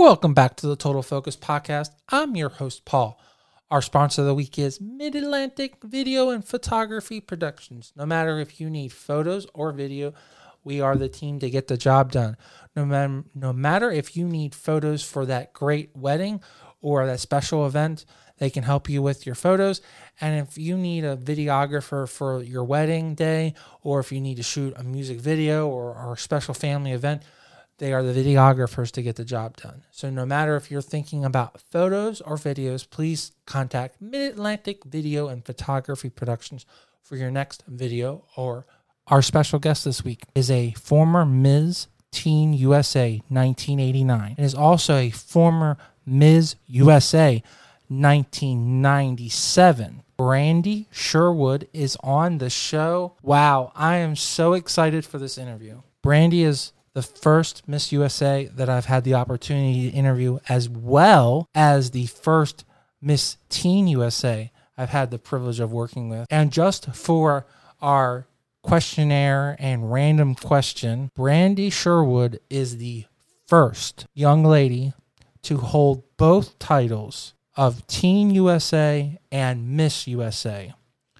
Welcome back to the Total Focus Podcast. I'm your host, Paul. Our sponsor of the week is Mid Atlantic Video and Photography Productions. No matter if you need photos or video, we are the team to get the job done. No, no matter if you need photos for that great wedding or that special event, they can help you with your photos. And if you need a videographer for your wedding day, or if you need to shoot a music video or, or a special family event, they are the videographers to get the job done. So no matter if you're thinking about photos or videos, please contact Mid Atlantic Video and Photography Productions for your next video. Or our special guest this week is a former Ms. Teen USA 1989 and is also a former Ms. USA 1997. Brandi Sherwood is on the show. Wow, I am so excited for this interview. Brandi is the first Miss USA that I've had the opportunity to interview, as well as the first Miss Teen USA I've had the privilege of working with. And just for our questionnaire and random question, Brandi Sherwood is the first young lady to hold both titles of Teen USA and Miss USA,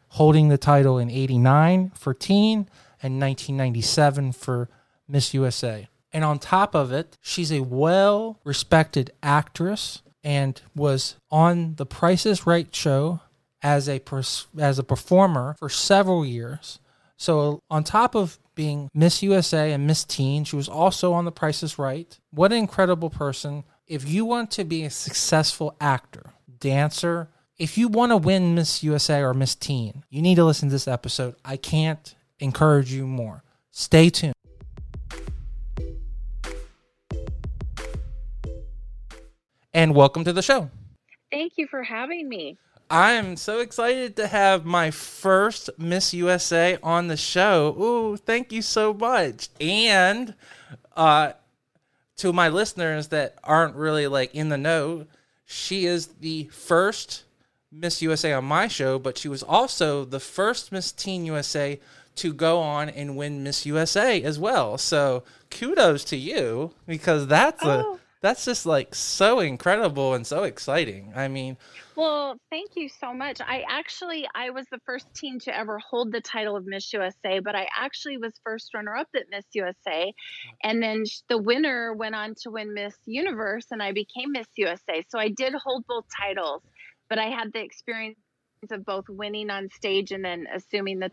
holding the title in 89 for teen and 1997 for Miss USA. And on top of it, she's a well respected actress and was on the Price is Right show as a as a performer for several years. So on top of being Miss USA and Miss Teen, she was also on the Price is Right. What an incredible person. If you want to be a successful actor, dancer, if you want to win Miss USA or Miss Teen, you need to listen to this episode. I can't encourage you more. Stay tuned. And welcome to the show. Thank you for having me. I'm so excited to have my first Miss USA on the show. Ooh, thank you so much. And uh, to my listeners that aren't really like in the know, she is the first Miss USA on my show, but she was also the first Miss Teen USA to go on and win Miss USA as well. So kudos to you because that's oh. a that's just like so incredible and so exciting. I mean, well, thank you so much. I actually I was the first teen to ever hold the title of Miss USA, but I actually was first runner up at Miss USA. And then the winner went on to win Miss Universe and I became Miss USA. So I did hold both titles, but I had the experience of both winning on stage and then assuming the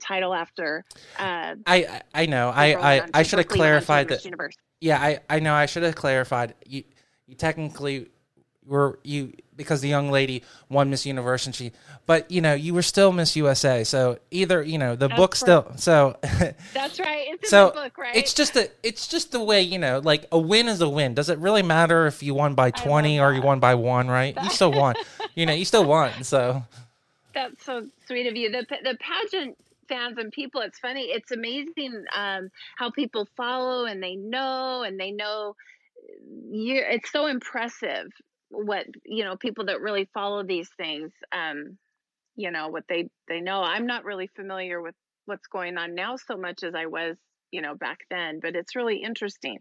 title after uh, I I know. I I, I should have clarified that Universe yeah, I, I know. I should have clarified. You you technically were you because the young lady won Miss Universe and she, but you know you were still Miss USA. So either you know the book still. So that's right. It's so book, right? It's just a it's just the way you know like a win is a win. Does it really matter if you won by twenty or you won by one? Right? You still won. you know you still won. So that's so sweet of you. The the pageant fans and people it's funny it's amazing um, how people follow and they know and they know you it's so impressive what you know people that really follow these things um you know what they they know. I'm not really familiar with what's going on now so much as i was you know back then but it's really interesting.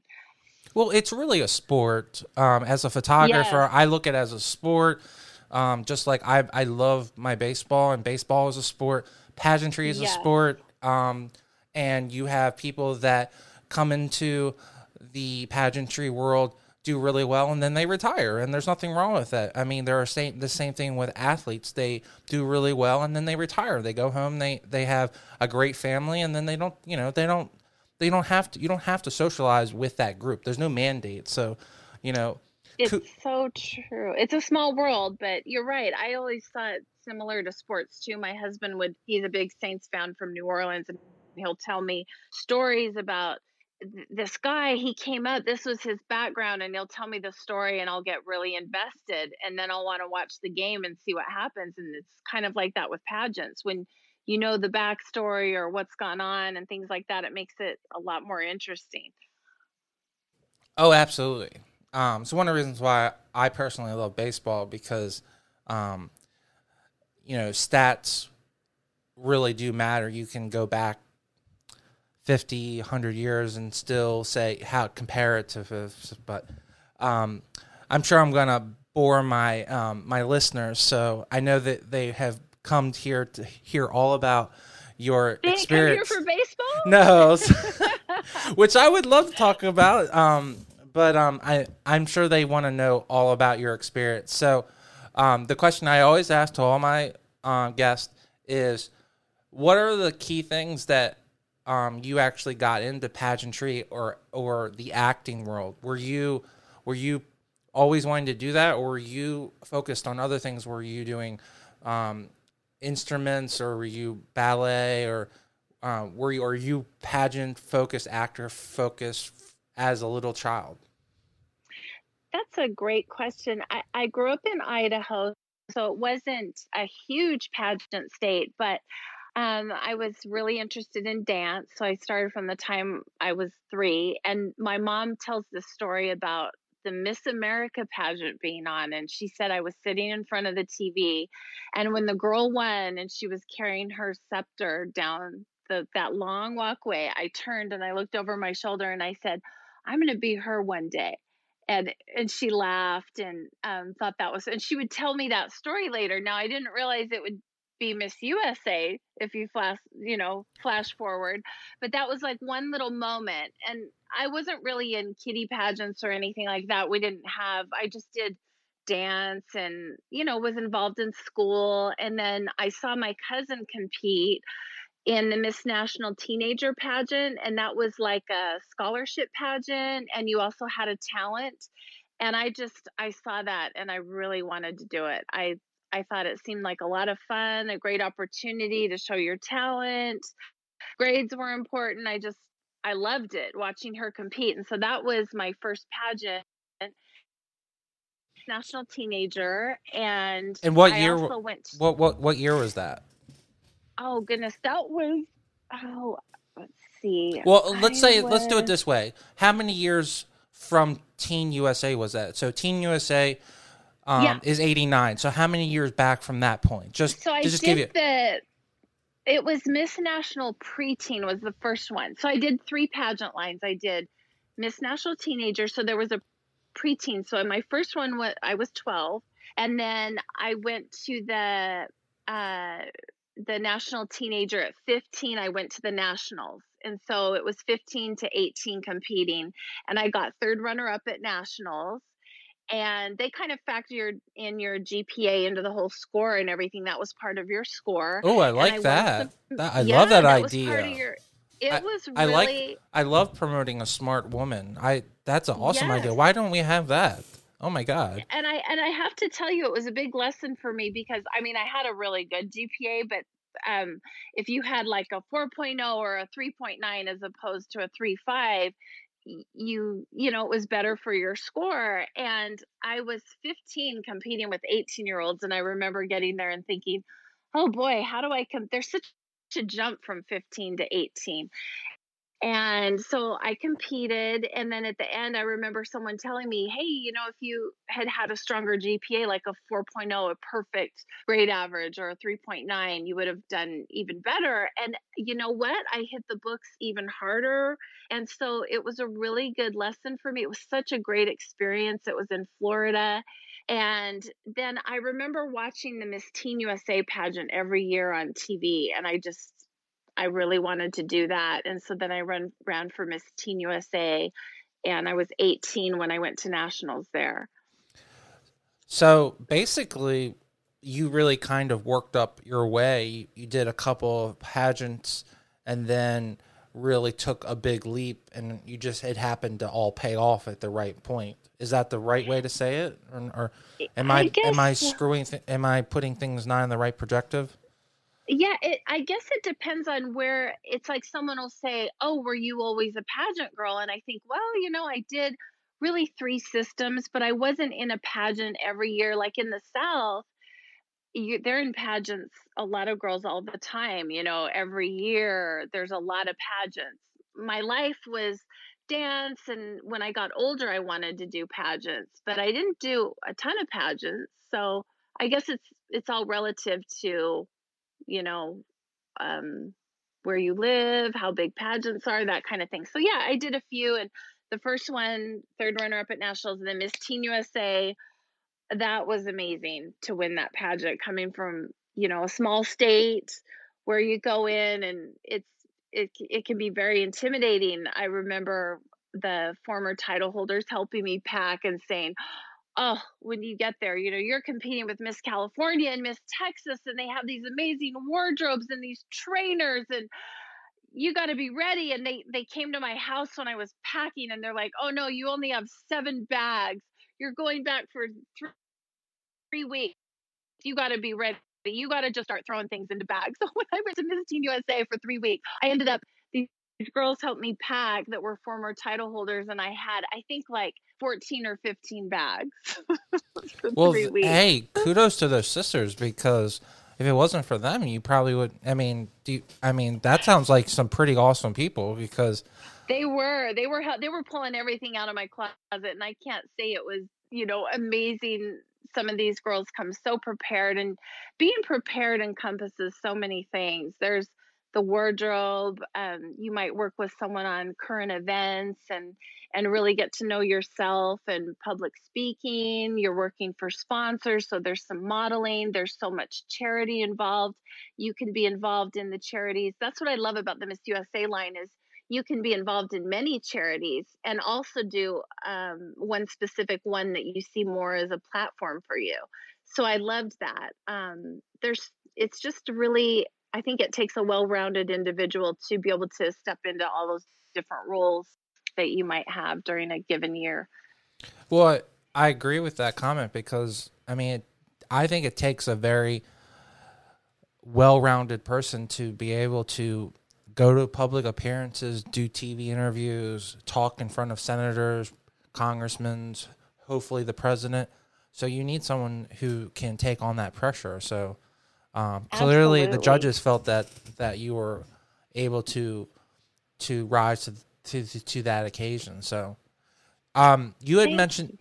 Well it's really a sport. Um as a photographer yes. i look at it as a sport. Um just like i i love my baseball and baseball is a sport pageantry is a sport, um, and you have people that come into the pageantry world do really well and then they retire and there's nothing wrong with that. I mean there are same, the same thing with athletes. They do really well and then they retire. They go home they they have a great family and then they don't you know they don't they don't have to you don't have to socialize with that group. There's no mandate so you know it's co- so true. It's a small world but you're right. I always thought similar to sports too. My husband would, he's a big Saints fan from New Orleans, and he'll tell me stories about this guy he came up this was his background and he'll tell me the story and i'll get really invested and then i'll want to watch the game and see what happens and it's kind of like that with pageants. When you know the backstory or what's gone on and things like that it makes it a lot more interesting. Oh absolutely. Um, so one of the reasons why i personally love baseball because um, you know, stats really do matter. You can go back 50, 100 years and still say how comparative but um, I'm sure I'm gonna bore my um, my listeners. So I know that they have come here to hear all about your They experience. come here for baseball? No, which I would love to talk about. Um, but um, I I'm sure they want to know all about your experience. So, um, the question I always ask to all my um, guests is, what are the key things that um, you actually got into pageantry or or the acting world? Were you were you always wanting to do that, or were you focused on other things? Were you doing um, instruments, or were you ballet, or uh, were you, or you pageant focused, actor focused as a little child? That's a great question. I, I grew up in Idaho, so it wasn't a huge pageant state, but um, I was really interested in dance. So I started from the time I was three. And my mom tells this story about the Miss America pageant being on. And she said I was sitting in front of the TV. And when the girl won and she was carrying her scepter down the, that long walkway, I turned and I looked over my shoulder and I said, I'm going to be her one day and and she laughed and um, thought that was and she would tell me that story later. Now i didn't realize it would be miss usa if you flash you know flash forward but that was like one little moment and i wasn't really in kitty pageants or anything like that. We didn't have i just did dance and you know was involved in school and then i saw my cousin compete in the Miss National Teenager pageant, and that was like a scholarship pageant, and you also had a talent. And I just I saw that, and I really wanted to do it. I I thought it seemed like a lot of fun, a great opportunity to show your talent. Grades were important. I just I loved it watching her compete, and so that was my first pageant. National teenager, and And what I year? also went. To, What what what year was that? Oh goodness, that was oh let's see. Well, let's I say let's do it this way. How many years from Teen USA was that? So Teen USA um, Yeah. is eighty nine. So how many years back from that point? Just So I to just give you the. It was Miss National Preteen was the first one. So I did three pageant lines. I did Miss National Teenager. So there was a preteen. So my first one was I was twelve, and then I went to the uh, the National Teenager at fifteen. I went to the Nationals, and so it was fifteen to eighteen competing, and I got third runner up at Nationals and they kind of factored in your GPA into the whole score and everything. That was part of your score. Oh, I like won that. some- That- I Yeah, love that, Was idea. your, it I- was I like- I love promoting a smart woman. I that's an awesome idea. Why don't we have that? Oh my god. and I and I have to tell you, it was a big lesson for me because I mean I had a really good GPA, but um, if you had like a 4.0 or a 3.9 as opposed to a 3.5 y- you you know it was better for your score and i was 15 competing with 18 year olds and i remember getting there and thinking oh boy how do i come there's such a jump from 15 to 18 and so I competed. And then at the end, I remember someone telling me, hey, you know, if you had had a stronger GPA, like a 4.0, a perfect grade average, or a 3.9, you would have done even better. And you know what? I hit the books even harder. And so it was a really good lesson for me. It was such a great experience. It was in Florida. And then I remember watching the Miss Teen USA pageant every year on TV. And I just, I really wanted to do that. And so then I run ran for Miss Teen USA and I was 18 when I went to nationals there. So basically, you really kind of worked up your way. You, did a couple of pageants, and then really took a big leap, and you just it happened to all pay off at the right point. Is that the right way to say it, or, or am I, I guess am I screwing? Th- am I putting things not in the right projective? Yeah, it, I guess it depends on where it's like someone will say, Oh, were you always a pageant girl? And I think, well, you know, I did really three systems, but I wasn't in a pageant every year. Like in the South, you, they're in pageants, a lot of girls all the time, you know, every year there's a lot of pageants. My life was dance and when I got older I wanted to do pageants, but I didn't do a ton of pageants. So I guess it's it's all relative to, you know, um where you live, how big pageants are, that kind of thing. So yeah, I did a few and the first one, third runner up at nationals, and then Miss Teen USA. That was amazing to win that pageant, coming from you know a small state where you go in and it's it it can be very intimidating. I remember the former title holders helping me pack and saying, "Oh, when you get there, you know, you're competing with Miss California and Miss Texas and they have these amazing wardrobes and these trainers and you got to be ready." And they they came to my house when I was packing and they're like, "Oh no, you only have 7 bags. You're going back for 3, 3 weeks. You got to be ready." You got to just start throwing things into bags. So when I went to Miss Teen USA for three weeks, I ended up these girls helped me pack that were former title holders and i had i think like 14 or 15 bags well hey kudos to those sisters because if it wasn't for them you probably would i mean do you, i mean that sounds like some pretty awesome people because they were they were they were pulling everything out of my closet and i can't say it was you know amazing some of these girls come so prepared and being prepared encompasses so many things. There's the wardrobe. Um, you might work with someone on current events and and really get to know yourself and public speaking. You're working for sponsors, so there's some modeling. There's so much charity involved. You can be involved in the charities. That's what I love about the Miss USA line is you can be involved in many charities and also do um, one specific one that you see more as a platform for you. So I loved that. Um, there's it's just really I think it takes a well-rounded individual to be able to step into all those different roles that you might have during a given year. Well, I agree with that comment because I mean, I think it takes a very well-rounded person to be able to go to public appearances, do TV interviews, talk in front of senators, congressmen, hopefully the president. So you need someone who can take on that pressure. So um, clearly, the judges felt that that you were able to to rise to to, to that occasion. So, um, you had Thank mentioned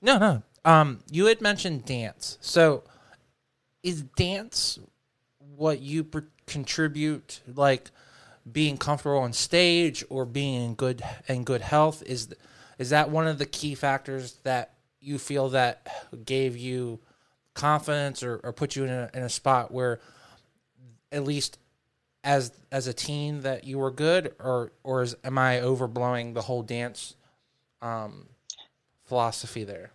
no, no. Um, you had mentioned dance. So, is dance what you contribute, like being comfortable on stage or being in good in good health? Is is that one of the key factors that you feel that gave you confidence or, or put you in a, in a spot where at least as as a teen that you were good or or is, am I overblowing the whole dance um, philosophy there?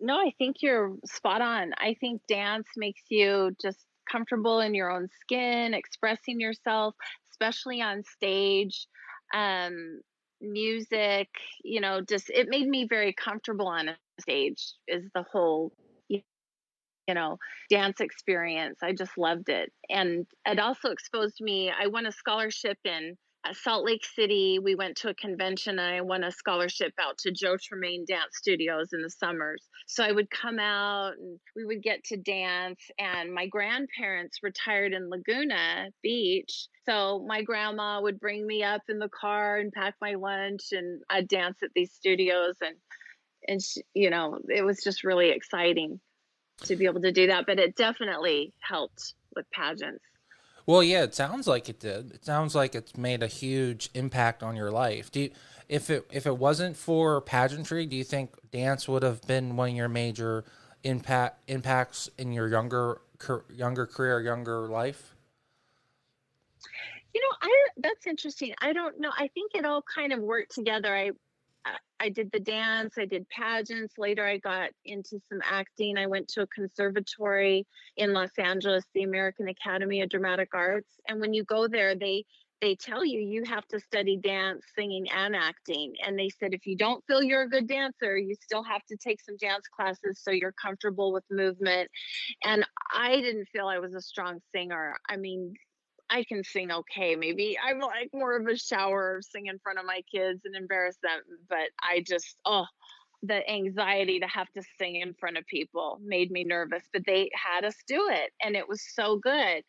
No, I think you're spot on. I think dance makes you just comfortable in your own skin, expressing yourself, especially on stage. Um, music, you know, just it made me very comfortable on a stage. Is the whole you know, dance experience. I just loved it. And it also exposed me. I won a scholarship in Salt Lake City. We went to a convention and I won a scholarship out to Joe Tremaine Dance Studios in the summers. So I would come out and we would get to dance. And my grandparents retired in Laguna Beach. So my grandma would bring me up in the car and pack my lunch and I'd dance at these studios and and she, you know it was just really exciting to be able to do that, but it definitely helped with pageants. Well, yeah, it sounds like it did. It sounds like it's made a huge impact on your life. Do you, if it if it wasn't for pageantry, do you think dance would have been one of your major impact impacts in your younger younger career, younger life? You know, I that's interesting. I don't know. I think it all kind of worked together. I I did the dance, I did pageants. Later, I got into some acting. I went to a conservatory in Los Angeles, the American Academy of Dramatic Arts. And when you go there, they they tell you you have to study dance, singing, and acting. And they said if you don't feel you're a good dancer, you still have to take some dance classes so you're comfortable with movement. And I didn't feel I was a strong singer. I mean, I can sing okay. Maybe I'm like more of a shower sing in front of my kids and embarrass them. But I just, oh, the anxiety to have to sing in front of people made me nervous. But they had us do it and it was so good.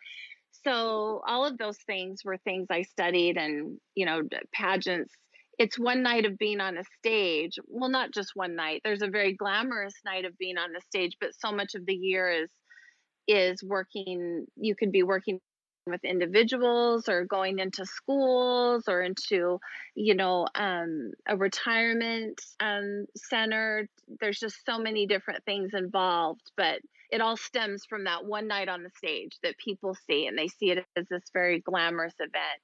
So all of those things were things I studied and, you know, pageants. It's one night of being on a stage. Well, not just one night. There's a very glamorous night of being on the stage, but so much of the year is is working you could be working with individuals or going into schools or into you know um, a retirement um, center. There's just so many different things involved but it all stems from that one night on the stage that people see and they see it as this very glamorous event.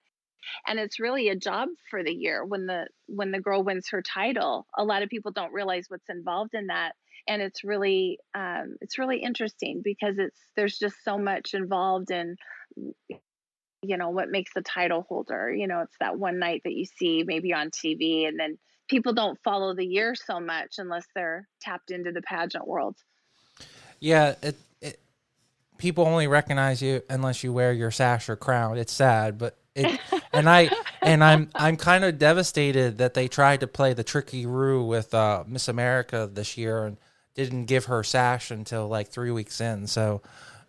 And it's really a job for the year when the when the girl wins her title. A lot of people don't realize what's involved in that and it's really um, it's really interesting because it's there's just so much involved in you know what makes the title holder you know it's that one night that you see maybe on tv and then people don't follow the year so much unless they're tapped into the pageant world yeah it, it people only recognize you unless you wear your sash or crown it's sad but it, and I and I'm I'm kind of devastated that they tried to play the tricky rue with uh, Miss America this year and didn't give her sash until like three weeks in. So,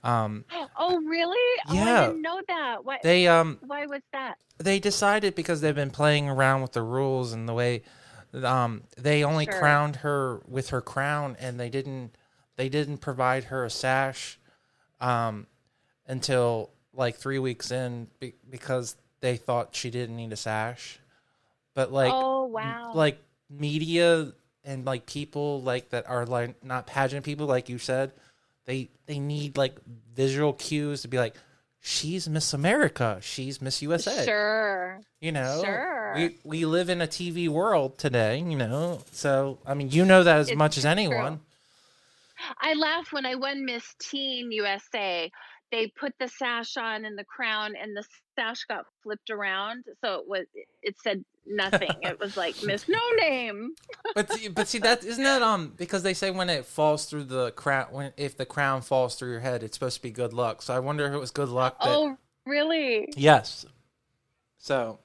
um, oh really? Yeah, oh, I didn't know that. Why? They um, why was that? They decided because they've been playing around with the rules and the way, um, they only sure. crowned her with her crown and they didn't they didn't provide her a sash, um, until like three weeks in be- because they thought she didn't need a sash. But like, oh wow, like media and like people like that are like not pageant people like you said they they need like visual cues to be like she's miss america. She's miss usa sure. You know? Sure. We we live in a tv world today you know? So i mean you know that as it's much as anyone. True. i laugh when i won miss teen usa they put the sash on and the crown and the sash got flipped around so it was it said nothing. It was like miss no name. But but see that isn't that um because they say when it falls through the crown when if the crown falls through your head it's supposed to be good luck. So i wonder if it was good luck that, oh really? Yes. So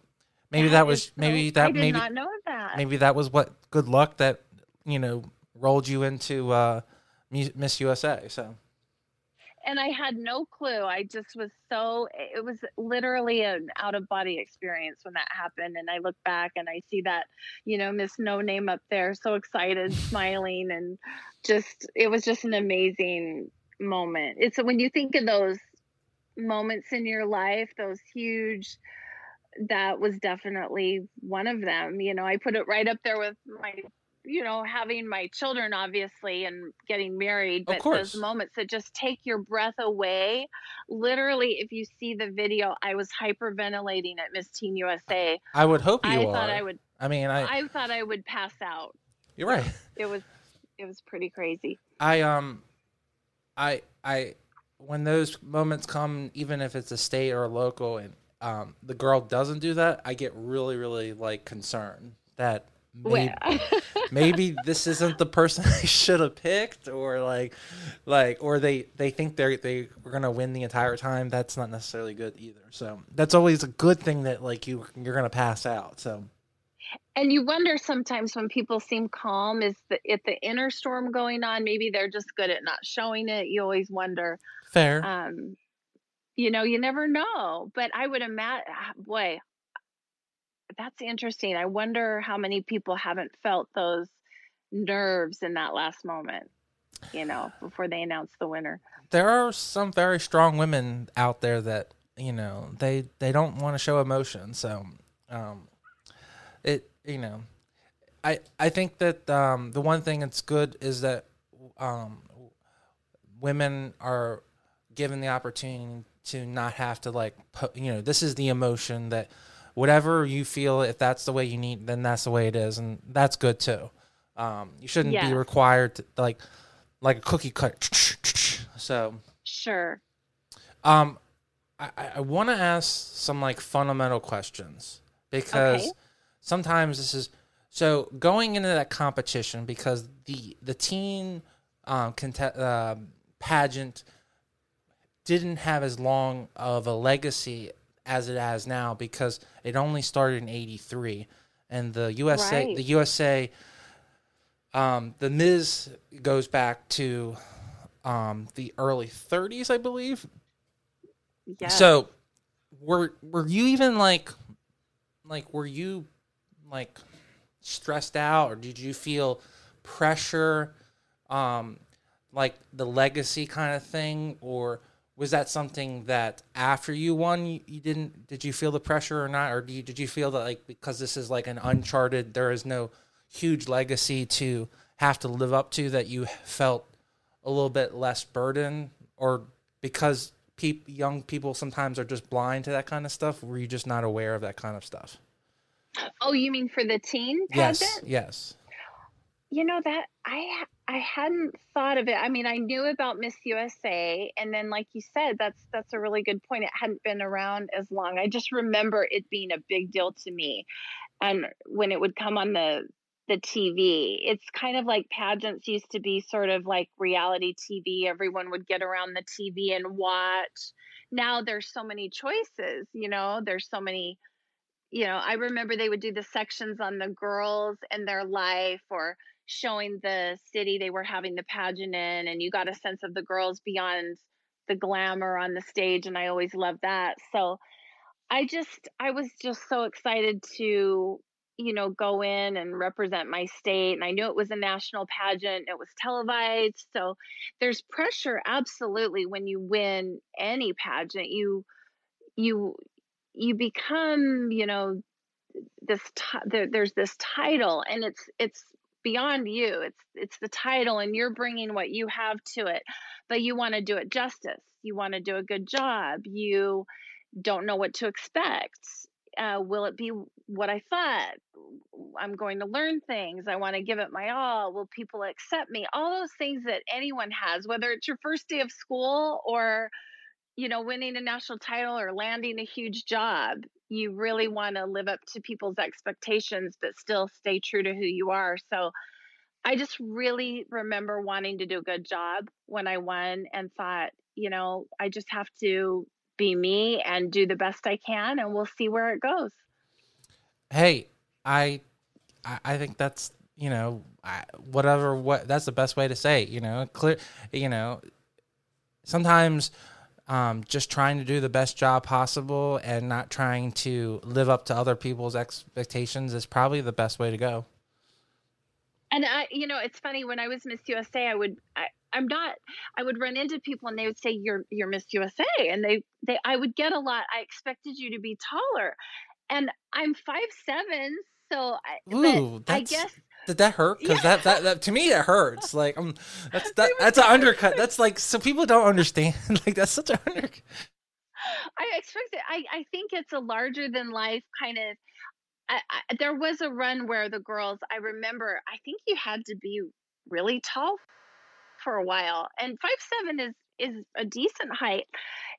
maybe that, that was maybe that maybe not know that. maybe that was what good luck that you know rolled you into uh miss usa so and I had no clue. I just was so it was literally an out of body experience when that happened. And I look back and I see that, you know, Miss No Name up there, so excited, smiling, and just it was just an amazing moment. It's when you think of those moments in your life, those huge that was definitely one of them. You know, I put it right up there with my you know, having my children obviously and getting married, but those moments that just take your breath away. Literally, if you see the video, I was hyperventilating at Miss Teen USA. I would hope you I are. thought I would. I mean, I I thought I would pass out. You're right. It was it was pretty crazy. I um I I when those moments come even if it's a state or a local and um the girl doesn't do that, I get really really like concerned that maybe, maybe this isn't the person I should have picked or like like or they they think they're they were gonna win the entire time. That's not necessarily good either. So that's always a good thing that like you you're gonna pass out so. And you wonder sometimes when people seem calm is the it the inner storm going on maybe they're just good at not showing it. You always wonder fair. um you know you never know. But i would imagine ah, boy that's interesting. I wonder how many people haven't felt those nerves in that last moment, you know, before they announce the winner. There are some very strong women out there that, you know, they they don't want to show emotion. So, um it, you know, I I think that um the one thing that's good is that um women are given the opportunity to not have to like put, you know, this is the emotion that whatever you feel, if that's the way you need, then that's the way it is, and that's good too. Um, you shouldn't be required to like like a cookie cut. So sure. Um, I, I want to ask some like fundamental questions because okay. sometimes this is so going into that competition because the the teen um, cont- uh, pageant didn't have as long of a legacy as it has now because it only started in 83 and the USA right. the USA um, the Miz goes back to um, the early 30s I believe. Yeah. So were were you even like like were you like stressed out or did you feel pressure um like the legacy kind of thing or was that something that after you won you, you didn't did you feel the pressure or not? Or you, did you feel that like because this is like an uncharted there is no huge legacy to have to live up to that you felt a little bit less burden? Or because pe- young people sometimes are just blind to that kind of stuff were you just not aware of that kind of stuff? Oh you mean for the teen pageant yes yes you know that I I hadn't thought of it. I mean, I knew about Miss USA, and then, like you said, that's that's a really good point. It hadn't been around as long. I just remember it being a big deal to me, and when it would come on the the TV, it's kind of like pageants used to be sort of like reality TV. Everyone would get around the TV and watch. Now there's so many choices. You know, there's so many. You know, I remember they would do the sections on the girls and their life, or showing the city they were having the pageant in and you got a sense of the girls beyond the glamour on the stage and I always loved that. So I just I was just so excited to you know go in and represent my state and I knew it was a national pageant it was televised so there's pressure absolutely when you win any pageant you you you become you know this t- there, there's this title and it's it's beyond you it's it's the title and you're bringing what you have to it but you want to do it justice you want to do a good job you don't know what to expect uh, will it be what i thought? I'm going to learn things i want to give it my all will people accept me? All those things that anyone has whether it's your first day of school or you know winning a national title or landing a huge job you really want to live up to people's expectations but still stay true to who you are. So i just really remember wanting to do a good job when i won and thought you know i just have to be me and do the best i can and we'll see where it goes. Hey i i think that's you know I, whatever what that's the best way to say it, you know clear you know sometimes um, just trying to do the best job possible and not trying to live up to other people's expectations is probably the best way to go. And I, you know, it's funny when I was Miss USA, I would, I, I'm not, I would run into people and they would say, "You're, you're Miss USA," and they, they, I would get a lot. I expected you to be taller, and I'm five seven, so I, Ooh, I guess did that hurt? Because yeah. that, that that to me it hurts. Like um, that's that that's an undercut. That's like so people don't understand. like that's such an undercut. I expect it. I I think it's a larger than life kind of. I, I, there was a run where the girls. I remember. I think you had to be really tall for a while, and five seven is is a decent height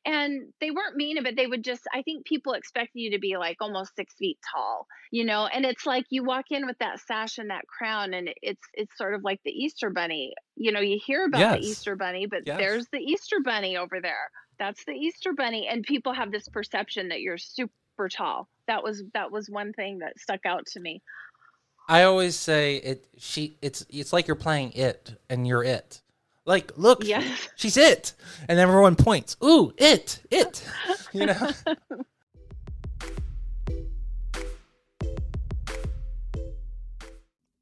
and they weren't mean but they would just i think people expect you to be like almost six feet tall you know and it's like you walk in with that sash and that crown and it's it's sort of like the easter bunny you know you hear about yes. the easter bunny but yes. there's the easter bunny over there that's the easter bunny and people have this perception that you're super tall that was that was one thing that stuck out to me i always say it she it's it's like you're playing it and you're it like, look, she's it. And everyone points, ooh, it, it. You know?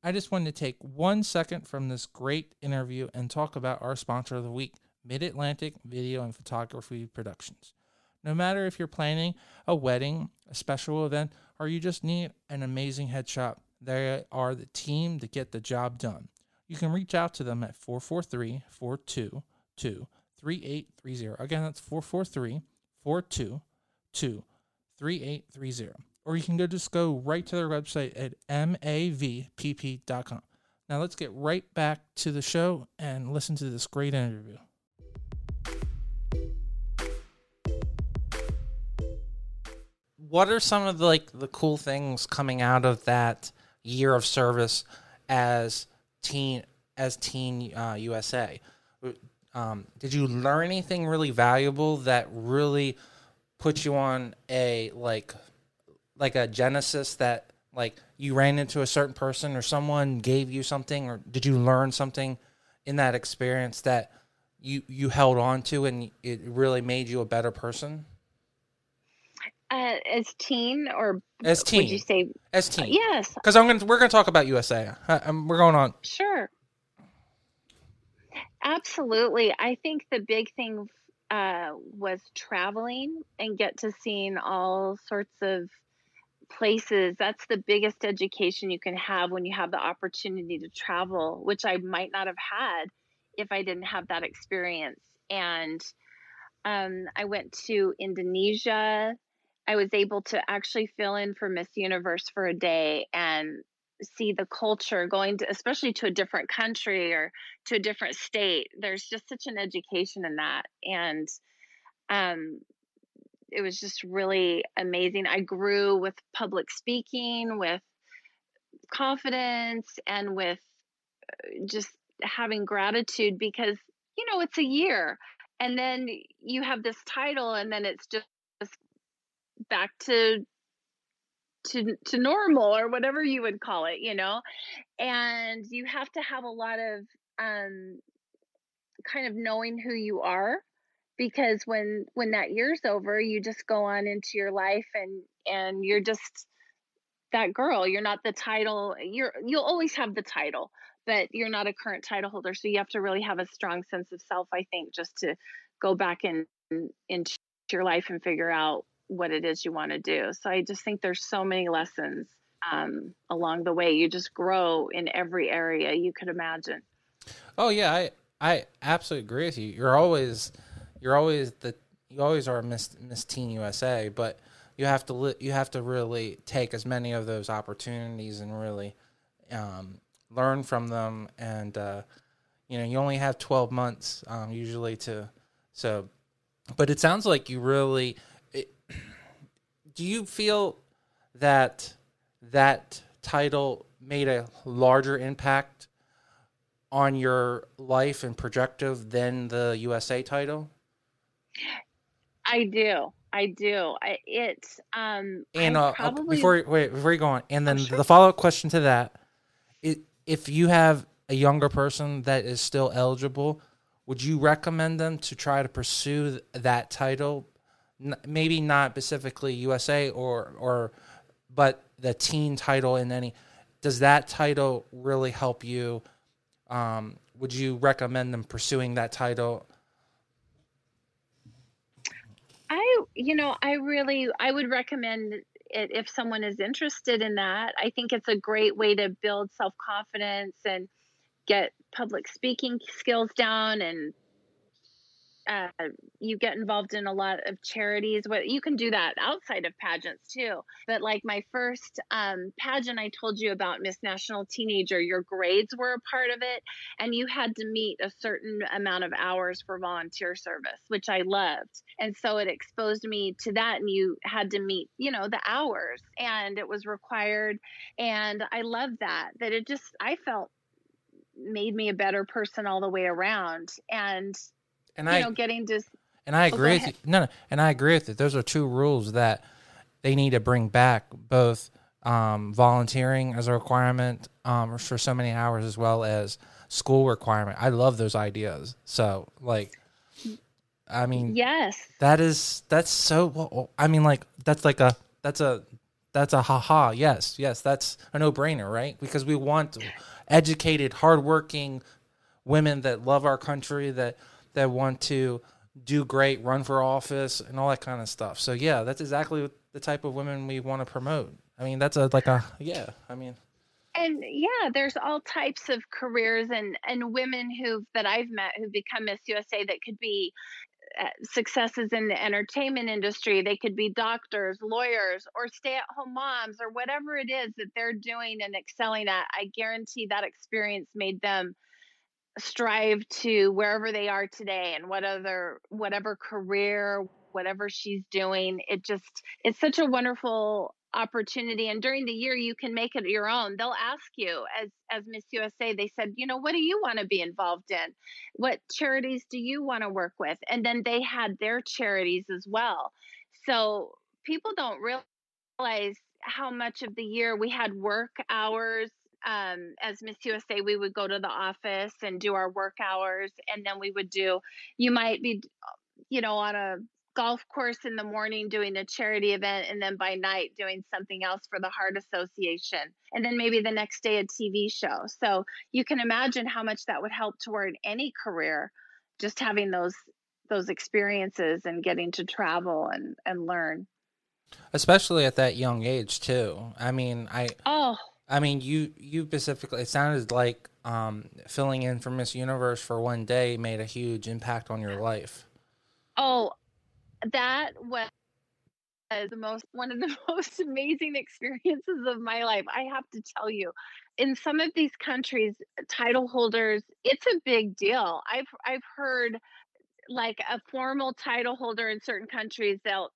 I just wanted to take one second from this great interview and talk about our sponsor of the week, Mid Atlantic Video and Photography Productions. No matter if you're planning a wedding, a special event, or you just need an amazing headshot, they are the team to get the job done you can reach out to them at 443 422 3830. Again, that's 443 422 3830. Or you can go just go right to their website at mavpp.com. Now let's get right back to the show and listen to this great interview. What are some of the like the cool things coming out of that year of service as teen as teen uh, USA. Um, did you learn anything really valuable that really put you on a like like a genesis that like you ran into a certain person or someone gave you something or did you learn something in that experience that you you held on to and it really made you a better person? Uh, as teen or as teen? Would you say as teen? yes. Because I'm gonna we're gonna talk about USA. I, we're going on. Sure. Absolutely, I think the big thing uh, was traveling and get to seeing all sorts of places. That's the biggest education you can have when you have the opportunity to travel, which I might not have had if I didn't have that experience. And um, I went to Indonesia. I was able to actually fill in for Miss Universe for a day and see the culture going to especially to a different country or to a different state. There's just such an education in that. And um it was just really amazing. I grew with public speaking with confidence and with uh, just having gratitude because you know it's a year. And then you have this title and then it's just back to to to normal or whatever you would call it you know? And you have to have a lot of um kind of knowing who you are because when when that year's over you just go on into your life and and you're just that girl. You're not the title you're you'll always have the title but you're not a current title holder so you have to really have a strong sense of self i think just to go back in into your life and figure out what it is you want to do. So I just think there's so many lessons um, along the way. You just grow in every area you could imagine. Oh yeah, I I absolutely agree with you. You're always you're always the you always are Miss Miss Teen USA, but you have to li- you have to really take as many of those opportunities and really um, learn from them. And uh, you know, you only have 12 months um, usually to so. But it sounds like you really do you feel that that title made a larger impact on your life and projective than the USA title? I do. I do. I, it's um and uh, probably... before wait before you go on, and then oh, sure. the follow up question to that, it, if you have a younger person that is still eligible, would you recommend them to try to pursue that title maybe not specifically USA or or but the teen title in any does that title really help you? Um, would you recommend them pursuing that title? I you know I really I would recommend it if someone is interested in that. I think it's a great way to build self-confidence and get public speaking skills down and uh, you get involved in a lot of charities. What you can do that outside of pageants too. But like my first um, pageant, I told you about Miss National Teenager. Your grades were a part of it, and you had to meet a certain amount of hours for volunteer service, which I loved. And so it exposed me to that, and you had to meet, you know, the hours, and it was required. And I loved that. That it just I felt made me a better person all the way around and and you I, know, getting just. And I oh, agree with you. No, no, and I agree with it. Those are two rules that they need to bring back both um, volunteering as a requirement um, for so many hours as well as school requirement. I love those ideas. So, like, I mean, yes, that is that's so. I mean, like that's like a that's a that's a haha. Yes, yes, that's a no brainer, right? Because we want educated, hardworking women that love our country that that want to do great, run for office, and all that kind of stuff. So yeah, that's exactly the type of women we want to promote. I mean, that's a like a yeah. I mean, and yeah, there's all types of careers and and women who that I've met who've become Miss USA that could be uh, successes in the entertainment industry. They could be doctors, lawyers, or stay at home moms, or whatever it is that they're doing and excelling at. I guarantee that experience made them strive to wherever they are today and what other whatever career whatever she's doing it just it's such a wonderful opportunity. And during the year you can make it your own. They'll ask you as as miss usa they said you know what do you want to be involved in? What charities do you want to work with? And then they had their charities as well. So people don't realize how much of the year we had work hours um, as Miss USA, we would go to the office and do our work hours, and then we would do. You might be, you know, on a golf course in the morning doing a charity event, and then by night doing something else for the Heart Association, and then maybe the next day a TV show. So you can imagine how much that would help toward any career, just having those those experiences and getting to travel and and learn especially at that young age too i mean i oh i mean you you specifically it sounded like um filling in for miss universe for one day made a huge impact on your life. Oh that was the most one of the most amazing experiences of my life i have to tell you. In some of these countries title holders it's a big deal. I've i've heard like a formal title holder in certain countries they'll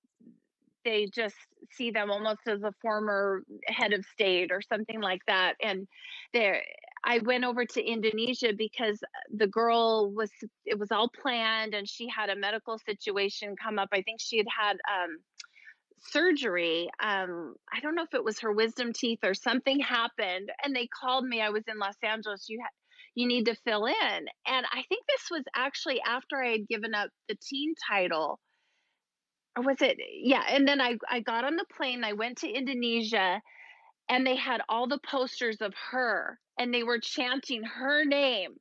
they just see them almost as a former head of state or something like that and there i went over to indonesia because the girl was it was all planned and she had a medical situation come up i think she had had um, surgery um, i don't know if it was her wisdom teeth or something happened and they called me i was in los angeles you had you need to fill in. And I think this was actually after I had given up the teen title. Or was it? Yeah. And then I, I got on the plane, I went to Indonesia, and they had all the posters of her and they were chanting her name.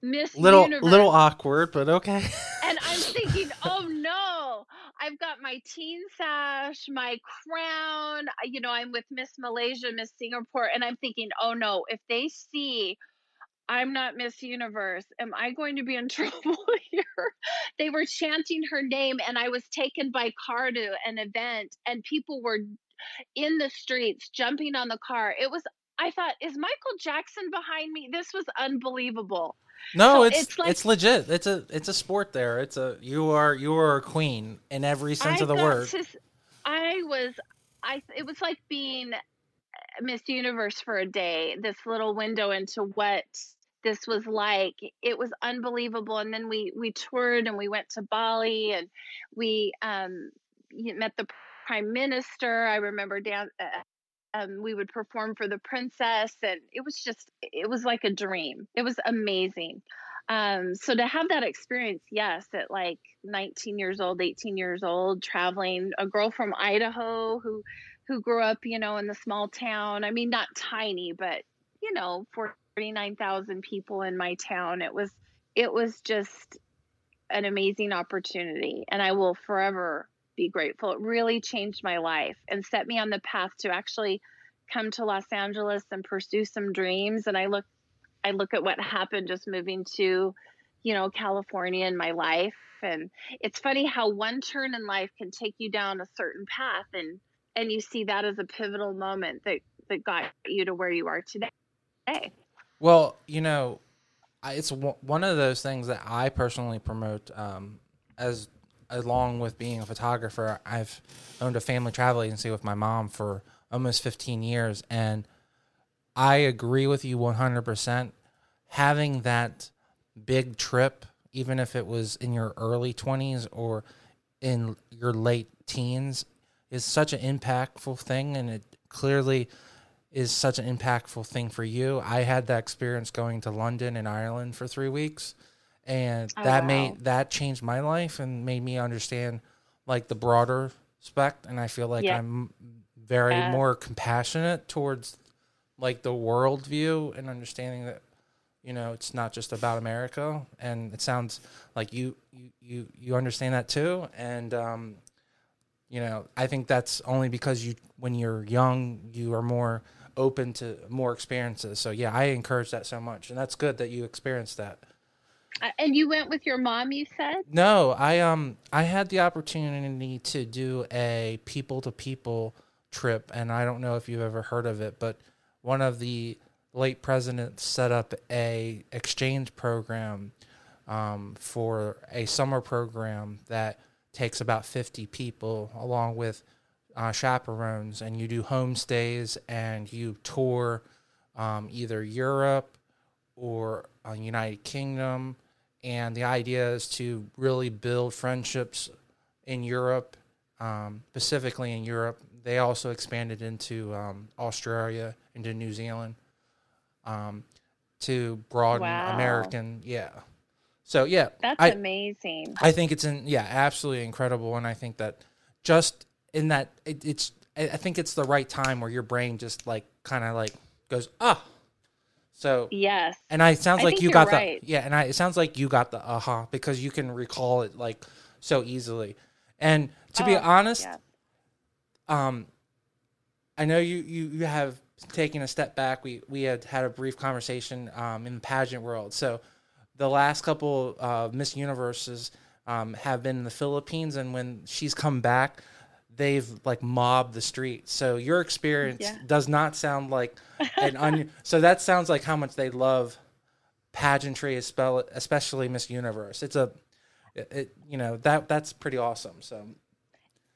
Miss little Universe. little awkward, but okay. and I'm thinking, oh no, I've got my teen sash, my crown. You know, I'm with Miss Malaysia, Miss Singapore, and I'm thinking, oh no, if they see I'm not Miss Universe. Am I going to be in trouble here? they were chanting her name, and I was taken by car to an event, and people were in the streets jumping on the car. It was, I thought, is Michael Jackson behind me? This was unbelievable. No, so it's it's, like, it's, legit. It's a it's a sport there. It's a you are you are a queen in every sense I of the word. I was I it was like being eh, Miss Universe for a day. This little window into what this was like it was unbelievable and then we we toured and we went to bali and we um met the prime minister i remember down uh, um, we would perform for the princess and it was just it was like a dream it was amazing. Um, so to have that experience yes at like 19 years old 18 years old traveling a girl from idaho who who grew up you know in the small town i mean not tiny but you know for 39,000 people in my town. It was it was just an amazing opportunity and I will forever be grateful. It really changed my life and set me on the path to actually come to Los Angeles and pursue some dreams and I look I look at what happened just moving to you know California in my life and it's funny how one turn in life can take you down a certain path and and you see that as a pivotal moment that that got you to where you are today. Well, you know, it's one of those things that I personally promote um, as along with being a photographer. I've owned a family travel agency with my mom for almost 15 years and I agree with you 100%. Having that big trip even if it was in your early 20s or in your late teens is such an impactful thing and it clearly is such an impactful thing for you. I had that experience going to London and Ireland for three weeks, and oh, that wow. made that changed my life and made me understand like the broader spect. And I feel like yeah. I'm very yeah. more compassionate towards like the world view and understanding that you know it's not just about America. And it sounds like you you you, you understand that too. And um, you know, I think that's only because you when you're young you are more open to more experiences. So yeah, I encourage that so much, and that's good that you experienced that. And you went with your mom, you said? No, I um I had the opportunity to do a people to people trip, and I don't know if you've ever heard of it, but one of the late presidents set up a exchange program um, for a summer program that takes about 50 people along with uh, chaperones and you do homestays and you tour um, either Europe or uh, United Kingdom. And the idea is to really build friendships in Europe, um, specifically in Europe. They also expanded into um, Australia, into New Zealand, um, to broaden wow. American. Yeah. So yeah, that's I, amazing. I think it's in yeah, absolutely incredible, and I think that just in that it, it's I think it's the right time where your brain just like kind of like goes ah. So Yes. and I it sounds I like you got right. the yeah, and I it sounds like you got the aha because you can recall it like so easily. And to be Oh, honest, yeah. um, I know you, you you have taken a step back. We we had had a brief conversation um, in the pageant world. So the last couple uh, Miss Universes um, have been in the Philippines, and when she's come back, they've like mobbed the streets. So your experience Yeah. does not sound like an onion. so that sounds like how much they love pageantry, especially Miss Universe. It's a it, you know that that's pretty awesome. So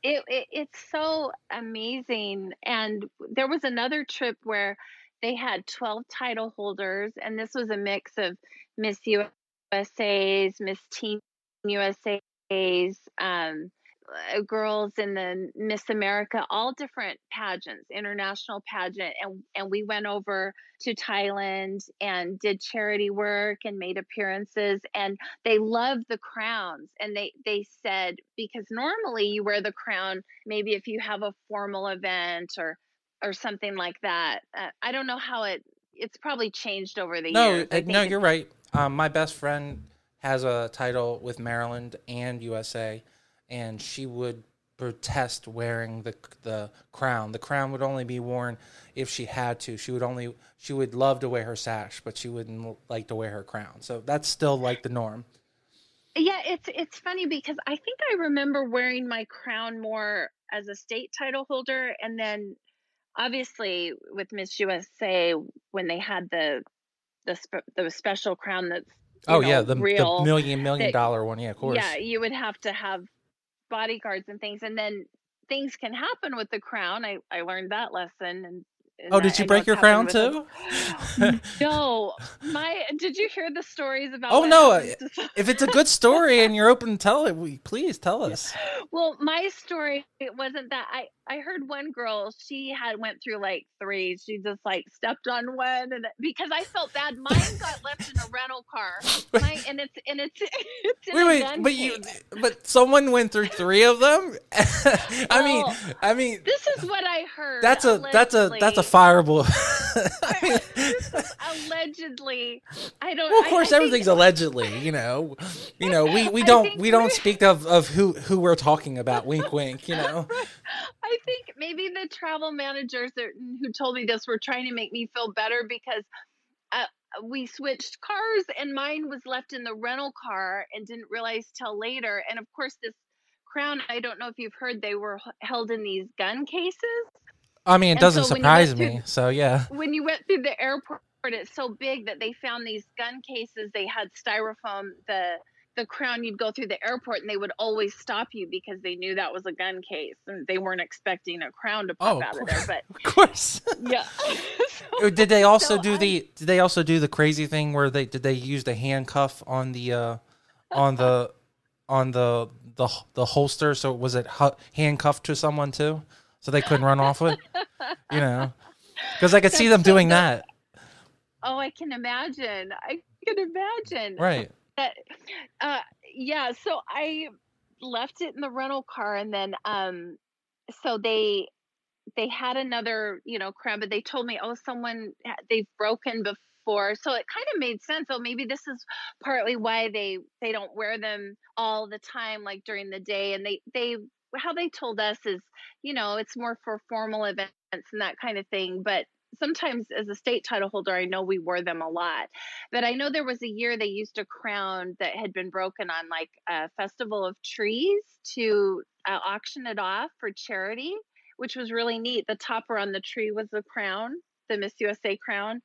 it, it it's so amazing and there was another trip where they had 12 title holders and this was a mix of miss usa's miss teen usa's um, girls in the miss america all different pageants international pageant and and we went over to thailand and did charity work and made appearances and they loved the crowns and they they said because normally you wear the crown maybe if you have a formal event or or something like that uh, i don't know how it it's probably changed over the no, years I uh, no, you're right. Um, my best friend has a title with Maryland and USA, and she would protest wearing the the crown. The crown would only be worn if she had to. She would only she would love to wear her sash, but she wouldn't like to wear her crown. So that's still like the norm. yeah it's it's funny because i think i remember wearing my crown more as a state title holder and then obviously with miss usa when they had the the spe- the special crown that's Oh know, yeah, the, real the million million that- dollar one. Yeah, of course. Yeah, you would have to have bodyguards and things, and then things can happen with the crown. I I learned that lesson. And, and oh, did you I break your crown too? no, my. Did you hear the stories about? Oh, no, happens to some- if it's a good story and you're open to tell it, we, please tell us. well, my story it wasn't that. I I heard one girl. She had went through like three. She just like stepped on one, and because I felt bad. Mine got left in a rental car. Mine, and it's and it's it's in Wait, wait, but you, but someone went through three of them. I mean, I mean, This is what I heard. that's a that's a that's a allegedly. fireable. I mean, allegedly i don't well, of course, I think- everything's allegedly. You know, you know, we, we don't we don't speak of, of who who we're talking about. Wink, wink. You know. I think maybe the travel managers that, who told me this were trying to make me feel better because uh, we switched cars and mine was left in the rental car and didn't realize till later and of course this crown i don't know if you've heard they were held in these gun cases I mean, it And doesn't so when you went surprise through- me. So yeah. when you went through the airport it's so big that they found these gun cases they had styrofoam the the crown you'd go through the airport and they would always stop you because they knew that was a gun case and they weren't expecting a crown to pop Oh, out of there but Of course. yeah. Oh, did they also So do I- the did they also do the crazy thing where they did they use the handcuff on the uh on the on the the the holster so was it handcuffed to someone too? So they couldn't run off with? You know? Because i could see them so doing good. that. Oh i can imagine. I can imagine. Right uh yeah so i left it in the rental car and then um so they they had another you know crown but they told me oh someone they've broken before. So it kind of made sense oh maybe this is partly why they they don't wear them all the time like during the day and they they how they told us is you know it's more for formal events and that kind of thing but sometimes as a state title holder i know we wore them a lot but i know there was a year they used a crown that had been broken on like a festival of trees to uh, auction it off for charity which was really neat. The topper on the tree was the crown the miss usa crown.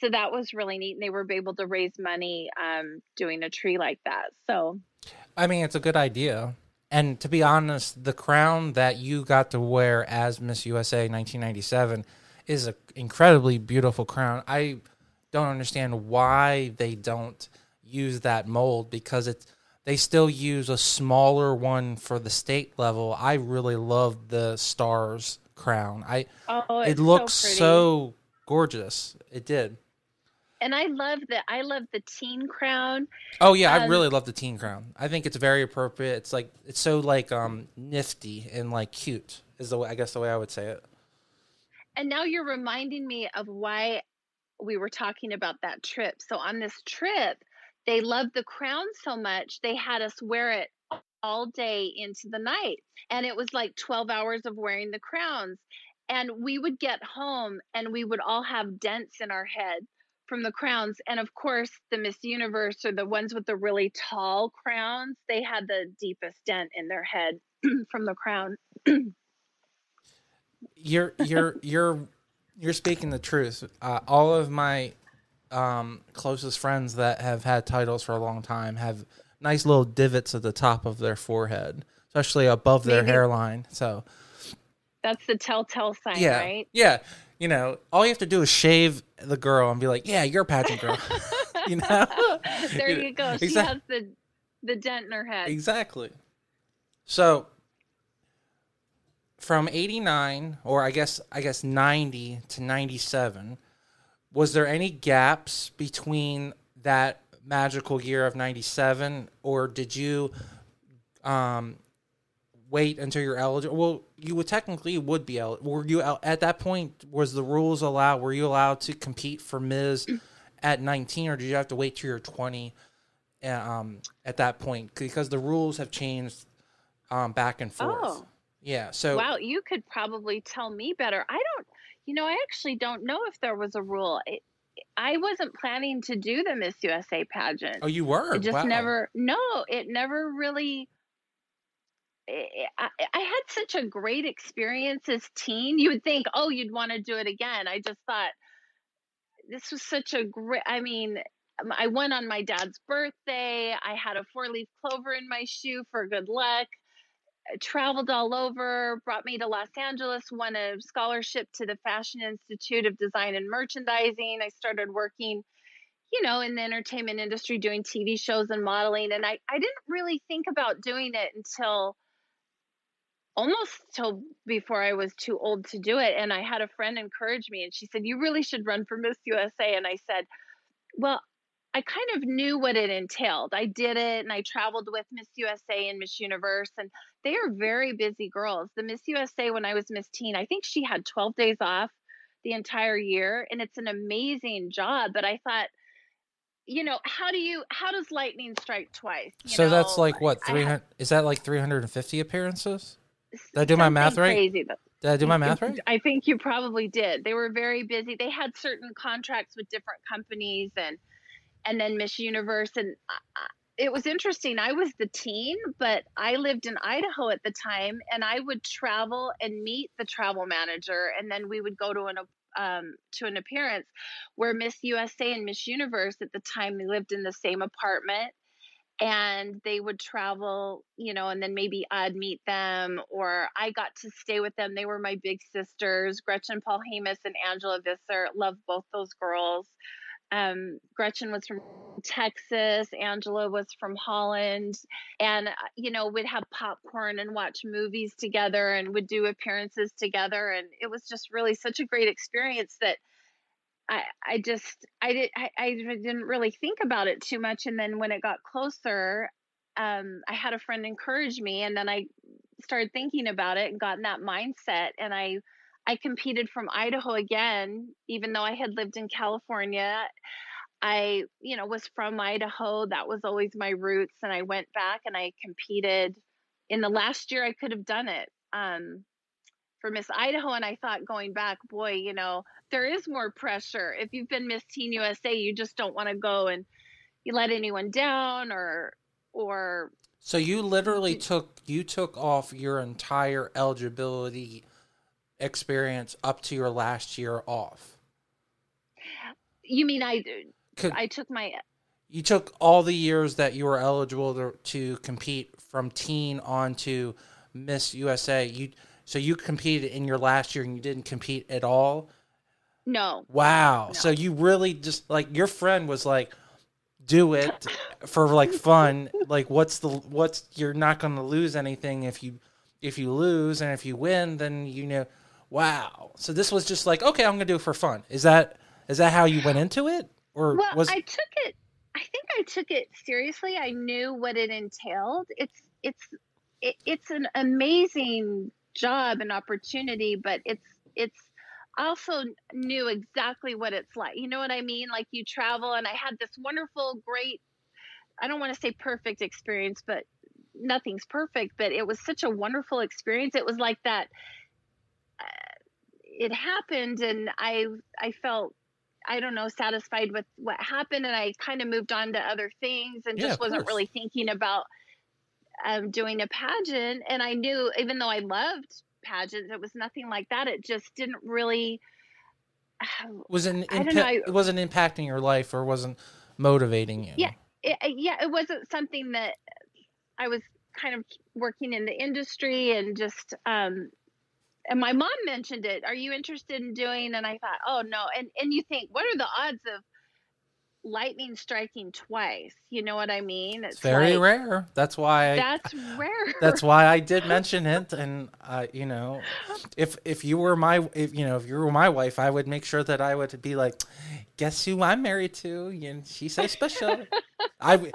So that was really neat and they were able to raise money um, doing a tree like that so. I mean it's a good idea. And to be honest the crown that you got to wear as miss usa 1997 is an incredibly beautiful crown i don't understand why they don't use that mold because it's they still use a smaller one for the state level. I really love the stars crown. I oh it looks so, so gorgeous. It did. and i love the i love the teen crown Oh yeah, I Um, really love the teen crown. I think it's very appropriate. It's like it's so like um nifty and like cute is the way I guess the way I would say it. And now you're reminding me of why we were talking about that trip. So on this trip, they loved the crown so much, they had us wear it all day into the night. And it was like 12 hours of wearing the crowns. And we would get home and we would all have dents in our head from the crowns. And of course, the Miss Universe or the ones with the really tall crowns, they had the deepest dent in their head from the crown. you're you're you're you're speaking the truth. Uh, all of my um, closest friends that have had titles for a long time have nice little divots at the top of their forehead, especially above their Maybe- hairline. So That's the telltale sign, yeah, right? yeah. You know, all you have to do is shave the girl and be like, "Yeah, you're a pageant girl." you know, there you go. She has the the dent in her head. Exactly. So from 89 or I guess I guess 90 to 97 was there any gaps between that magical year of 97 or did you um wait until you're eligible well you would technically would be eligible were you el- at that point was the rules allowed were you allowed to compete for ms at 19 or did you have to wait till you're 20 um, at that point because the rules have changed um, back and forth. Oh. Yeah. So wow, you could probably tell me better. I don't, you know, I actually don't know if there was a rule. It, I wasn't planning to do the Miss USA pageant. oh, you were. it just Wow. never, no, it never really. I, I I had such a great experience as teen. You would think, oh, you'd want to do it again. I just thought this was such a great. I mean, I went on my dad's birthday. I had a four leaf clover in my shoe for good luck. Traveled all over, brought me to Los Angeles, won a scholarship to the Fashion Institute of Design and Merchandising. I started working, you know, in the entertainment industry doing TV shows and modeling. And I, I didn't really think about doing it until almost till before I was too old to do it. And I had a friend encourage me and she said, You really should run for Miss USA. And I said, Well, I kind of knew what it entailed. I did it and I traveled with Miss USA and Miss Universe, and they are very busy girls. The Miss USA, when I was Miss Teen, I think she had 12 days off the entire year, and it's an amazing job. But I thought, you know, how do you, how does lightning strike twice? You So that's like what I had 300 is that like 350 appearances? Did I do my math right? Crazy, but Did I do my math right? I think you probably did. They were very busy. They had certain contracts with different companies and and then Miss Universe and it was interesting. I was the teen, but I lived in Idaho at the time and I would travel and meet the travel manager and then we would go to an um, to an appearance where Miss USA and Miss Universe at the time they lived in the same apartment and they would travel, you know, and then maybe I'd meet them or I got to stay with them. They were my big sisters, Gretchen Polhemus and Angela Visser. Love both those girls. Um, Gretchen was from Texas, Angela was from Holland, and uh, you know, we'd have popcorn and watch movies together and would do appearances together. And it was just really such a great experience that I, I just I did I, I didn't really think about it too much and then when it got closer um, I had a friend encourage me and then I started thinking about it and got in that mindset and I I competed from Idaho again even though I had lived in California I you know was from Idaho that was always my roots and I went back and I competed in the last year I could have done it um, for Miss Idaho and I thought going back boy you know there is more pressure. If you've been Miss Teen USA, you just don't want to go and you let anyone down or or So you literally took you took off your entire eligibility experience up to your last year off. you mean I Could, I took my you took all the years that you were eligible to, to compete from teen on to Miss USA. You so you competed in your last year and you didn't compete at all. no. Wow. No. So you really just like your friend was like, do it for like fun. like what's the what's you're not going to lose anything if you if you lose and if you win then you know wow. So this was just like okay, I'm going to do it for fun. Is that is that how you went into it or Well, was I took it I think I took it seriously. I knew what it entailed. It's it's it, it's an amazing job and opportunity, but it's it's also knew exactly what it's like. You know what I mean? Like you travel, and I had this wonderful, great. I don't want to say perfect experience, but nothing's perfect. But it was such a wonderful experience. It was like that. It happened, and I I felt I don't know, satisfied with what happened. And I kind of moved on to other things and Yeah, just wasn't course. really thinking about um, doing a pageant. And I knew, even though I loved pageants, it was nothing like that. It just didn't really. Was it I don't know, I- it wasn't impacting your life or wasn't motivating you? Yeah. It, yeah, it wasn't something that I was kind of working in the industry and just um and my mom mentioned it. Are you interested in doing? And I thought, oh no. And and you think, what are the odds of lightning striking twice? You know what I mean? It's very like, rare. That's why I, That's rare. that's why I did mention it, and uh, you know, if if you were my if you know if you were my wife, I would make sure that I would be like, guess who I'm married to, and she's so special. I,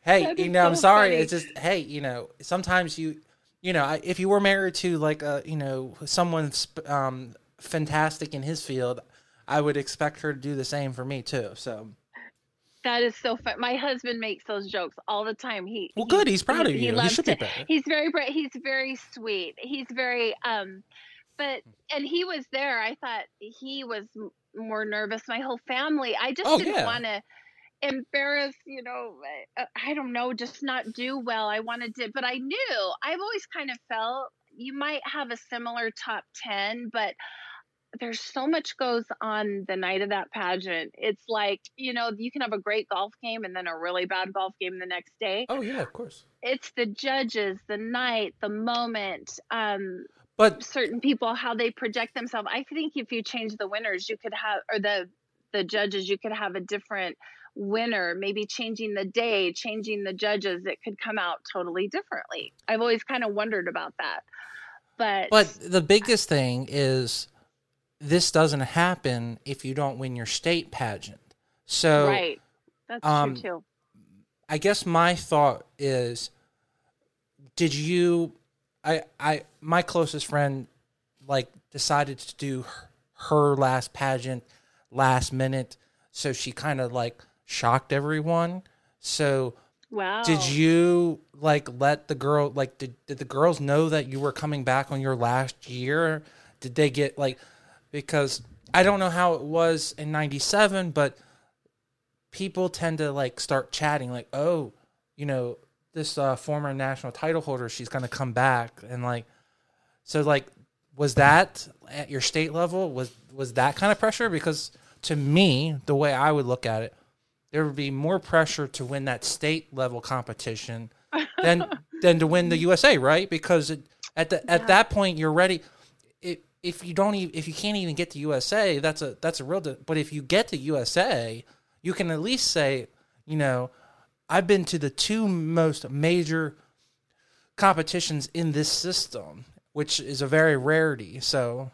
hey, you know, I'm sorry. funny. It's just hey, you know, sometimes you, you know, if you were married to like a you know someone um fantastic in his field, I would expect her to do the same for me too. So That is so fun. My husband makes those jokes all the time. He well, he- good. He's proud he- of he you. He loves should be to- He's very bra- he's very sweet. He's very um but and he was there. I thought he was more nervous. My whole family. I just Oh, didn't yeah. want to embarrass, you know, uh, I don't know, just not do well. I wanted to but I knew. I've always kind of felt you might have a similar top 10, but there's so much goes on the night of that pageant. It's like, you know, you can have a great golf game and then a really bad golf game the next day. Oh yeah, of course. It's the judges, the night, the moment, um, But certain people how they project themselves. I think if you change the winners, you could have or the the judges, you could have a different winner. Maybe changing the day, changing the judges, it could come out totally differently. I've always kind of wondered about that. But, But the biggest thing is this doesn't happen if you don't win your state pageant. So right. That's um, true too. I guess my thought is did you I I my closest friend like decided to do her, her last pageant last minute so she kind of like shocked everyone. So Wow. Did you like let the girl like did, did the girls know that you were coming back on your last year? Did they get like because I don't know how it was in 97 but people tend to like start chatting like oh, you know, this uh, former national title holder she's going to come back and like so like was that at your state level was was that kind of pressure because to me the way I would look at it there would be more pressure to win that state level competition than than to win the USA, right? Because it, at the at that point you're ready. If if you don't even if you can't even get to USA, that's a that's a real. But if you get to USA, you can at least say, you know, I've been to the two most major competitions in this system, which is a very rarity. So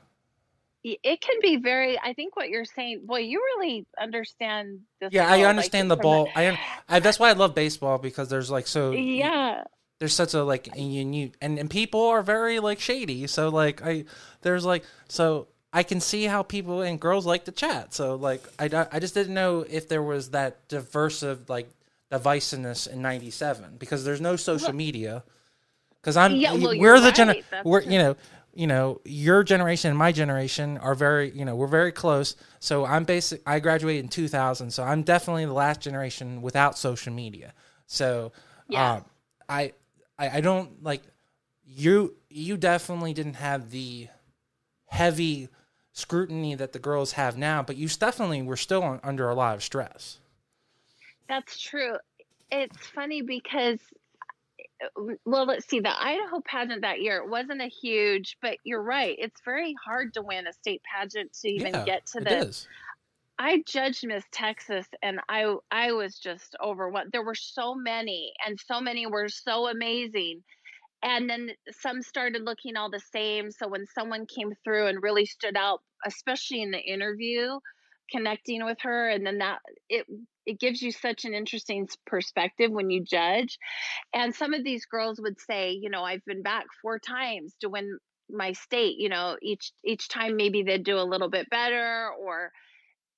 it can be very i think what you're saying boy you really understand this yeah, world, I like, understand the ball. I, I that's why I love baseball because there's like so yeah there's such a like a unique and, and people are very like shady so like i there's like so i can see how people and girls like to chat so like i, I just didn't know if there was that diverse of like divisiveness in 97 because there's no social media because i'm Yeah, well, we're the gener- right. That's we're you know you know your generation and my generation are very you know we're very close. So i'm basic i graduated in 2000 so i'm definitely the last generation without social media. So Yeah. um, I, I I don't like you you definitely didn't have the heavy scrutiny that the girls have now but you definitely were still on, under a lot of stress. That's true. It's funny because well let's see the idaho pageant that year it wasn't a huge but you're right it's very hard to win a state pageant to even Yeah, get to this. I judged Miss Texas and I I was just overwhelmed. There were so many and so many were so amazing. And then some started looking all the same. So when someone came through and really stood out, especially in the interview, connecting with her and then that it it gives you such an interesting perspective when you judge. And some of these girls would say, you know, I've been back four times to win my state you know each each time maybe they'd do a little bit better or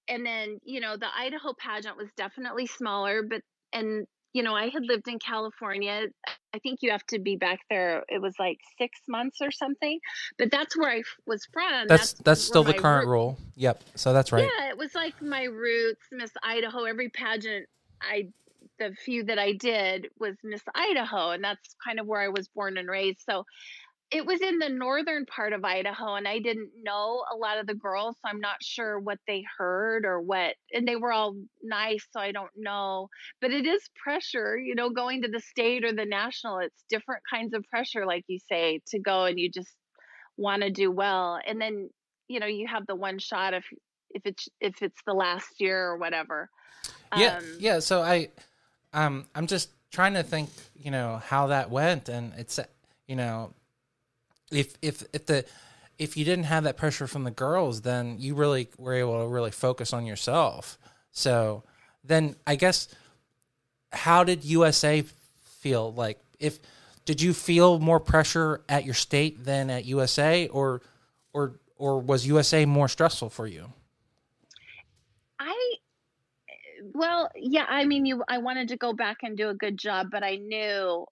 and then you know the idaho pageant was definitely smaller but and you know i had lived in california i think you have to be back there it was like six months or something but that's where i was from That's that's still the current rule. Yep. So that's right. yeah, it was like my roots, Miss Idaho. Every pageant I the few that I did was Miss Idaho, and that's kind of where I was born and raised. So it was in the northern part of Idaho, and I didn't know a lot of the girls, so I'm not sure what they heard or what. And they were all nice, so I don't know. But it is pressure, you know, going to the state or the national. It's different kinds of pressure, like you say, to go and you just want to do well, and then you know you have the one shot if if it's if it's the last year or whatever. Yeah, Um, yeah. So I, um, I'm just trying to think, you know, how that went, and it's, you know, if if if the if you didn't have that pressure from the girls, then you really were able to really focus on yourself. So then I guess, how did USA feel like? If did you feel more pressure at your state than at USA, or or or was USA more stressful for you? I well, yeah, I mean you I wanted to go back and do a good job, but I knew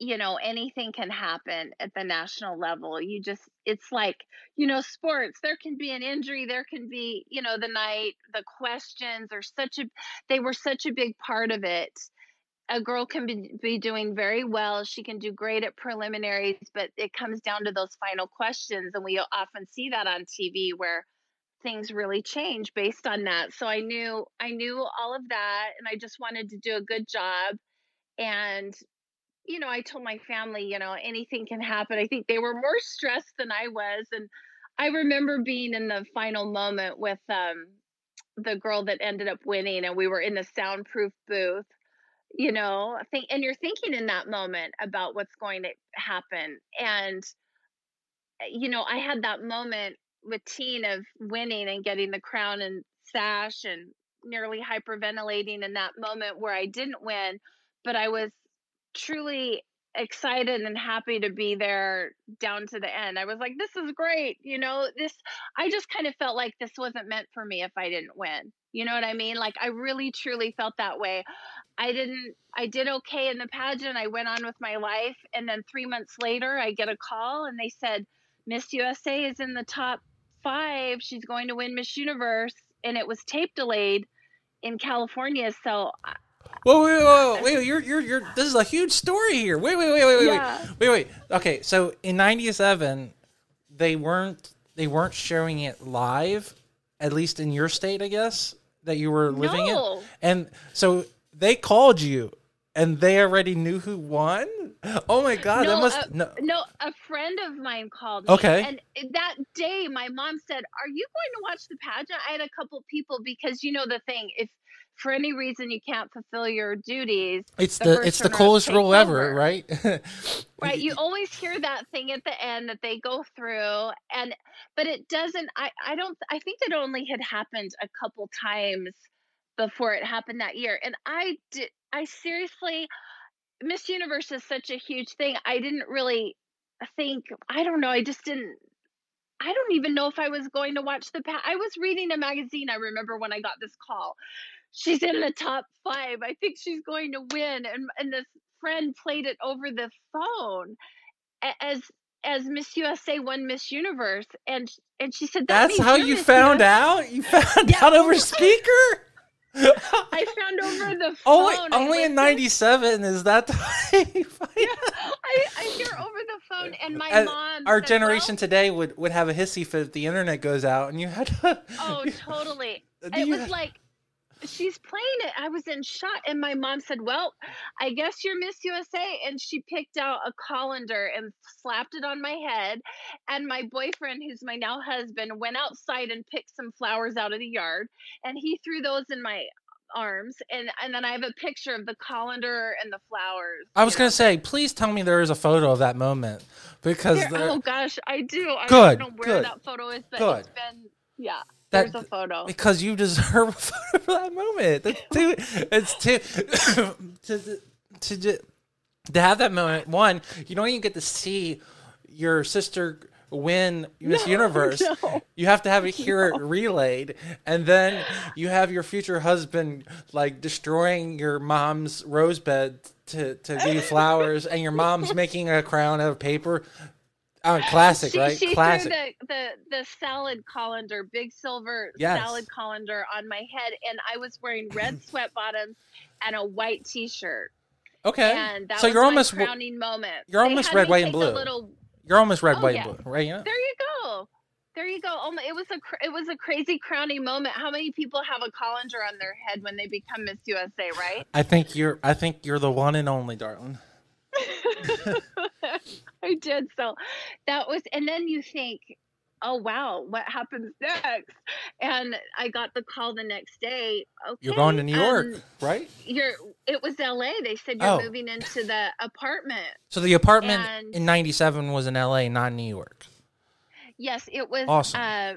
you know anything can happen at the national level. You just it's like, you know, sports, there can be an injury, there can be, you know, the night, the questions are such a they were such a big part of it. A girl can be, be doing very well. She can do great at preliminaries, but it comes down to those final questions. And we often see that on TV where things really change based on that. So I knew I knew all of that and I just wanted to do a good job and you know, I told my family, you know, anything can happen. I think they were more stressed than I was and I remember being in the final moment with um the girl that ended up winning and we were in the soundproof booth you know think and you're thinking in that moment about what's going to happen and you know, I had that moment with Teen of winning and getting the crown and sash and nearly hyperventilating in that moment where I didn't win, but I was truly excited and happy to be there down to the end. I was like, this is great. You know, this, I just kind of felt like this wasn't meant for me if I didn't win. You know what I mean? Like, I really truly felt that way. I didn't, I did okay in the pageant. I went on with my life. And then three months later, I get a call and they said, Miss USA is in the top five. She's going to win Miss Universe. And it was tape delayed in California. So, Whoa, wait, wait, wait, wait, you're, you're, you're, this is a huge story here. Wait, wait, wait, wait, wait, Yeah. wait, wait, wait. Okay, so in '97, they weren't, they weren't showing it live, at least in your state, I guess, that you were living No. in. And so they called you, and they already knew who won. Oh my god, that no, must uh, no. no, a friend of mine called me. Okay. And that day, my mom said, Are you going to watch the pageant? I had a couple people because you know the thing, if for any reason you can't fulfill your duties, It's the the, it's the coolest rule ever, right? right? You always hear that thing at the end that they go through, and but it doesn't. I I don't. I think it only had happened a couple times before it happened that year, and I did. I seriously, Miss Universe is such a huge thing. I didn't really think. I don't know. I just didn't. I don't even know if I was going to watch the. Pa- I was reading a magazine. I remember when I got this call. She's in the top five. I think she's going to win, and and this friend played it over the phone as as Miss USA won Miss Universe, and and she said that That's how you're Miss found US." out. You found Yeah, out over speaker. I found over the phone. only only in '97 is that the you out? I, I hear over the phone, and my Uh, mom. Our generation "Well, today would would have a hissy fit if the internet goes out, and you had to. oh, totally. It you- was like she's playing it. I was in shock, and my mom said, "Well, I guess you're Miss USA," and she picked out a colander and slapped it on my head. And my boyfriend, who's my now husband, went outside and picked some flowers out of the yard, and he threw those in my arms and and then I have a picture of the colander and the flowers. I was gonna know. say, please tell me there is a photo of that moment because there- oh gosh, I do. I Good, don't know where good, that photo is, but good. it's been yeah. That- there's a photo. because you deserve a photo for that moment. That's too, it's too to to to to have that moment. One, you don't even get to see your sister win Miss Universe, no. you have to have it hear it relayed, and then you have your future husband like destroying your mom's rose bed to to give you flowers, and your mom's making a crown out of paper. Oh, classic, she, right? she classic. threw the, the the salad colander, big silver Yes. salad colander on my head, and I was wearing red sweat bottoms and a white T-shirt. okay, And that so was you're my almost crowning moment. you're They almost red, white, and blue. little- you're almost red, Oh, white, yeah. and blue, right? Yeah. there you go. There you go. Oh my, it was a cr- it was a crazy crowning moment. How many people have a colander on their head when they become Miss USA, right? I think you're. I think you're the one and only, darling. I did. So that was, and then you think, oh wow, what happens next? And I got the call the next day. Okay, You're going to New York, um, right? you're. It was L.A. They said you're Oh. moving into the apartment. So the apartment and- in '97 was in L.A., not New York. Yes, it was. Awesome. Uh,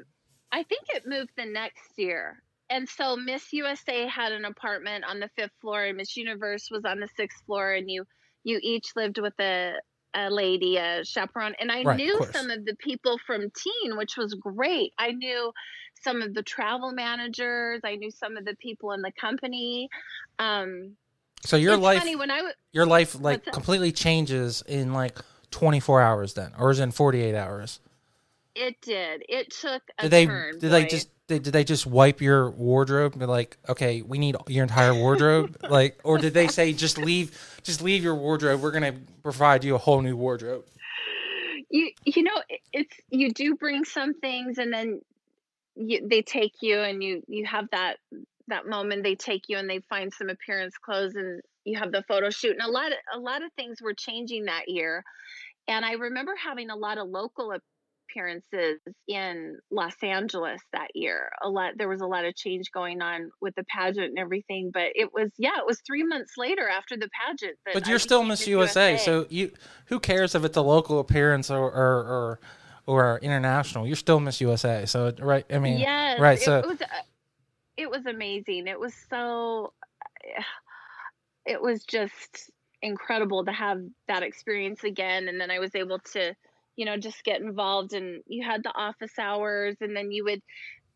I think it moved the next year. And so Miss USA had an apartment on the fifth floor, and Miss Universe was on the sixth floor, and you you each lived with a a lady, a chaperone, and I Right, knew course. some of the people from Teen, which was great. I knew some of the travel managers. I knew some of the people in the company. Um, So your life, funny when I w- your life, like completely changes in like 24 hours, then, or is it in 48 hours? it did. It took a Did they? turn. did they just? Did, did they just wipe your wardrobe? and Like, okay, we need your entire wardrobe. like, or did they say just leave, just leave your wardrobe? We're gonna provide you a whole new wardrobe. you you know it's you do bring some things and then you, they take you and you you have that that moment they take you and they find some appearance clothes and you have the photo shoot and a lot of a lot of things were changing that year and i remember having a lot of local appearances in los angeles that year a lot there was a lot of change going on with the pageant and everything but it was yeah it was three months later after the pageant that But you're still Miss USA, so you who cares if it's a local appearance or or or, or international? You're still Miss USA, so right? I mean, yes, right? It, So was uh, it was amazing. It was so it was just incredible to have that experience again and then I was able to you know just get involved and you had the office hours and then you would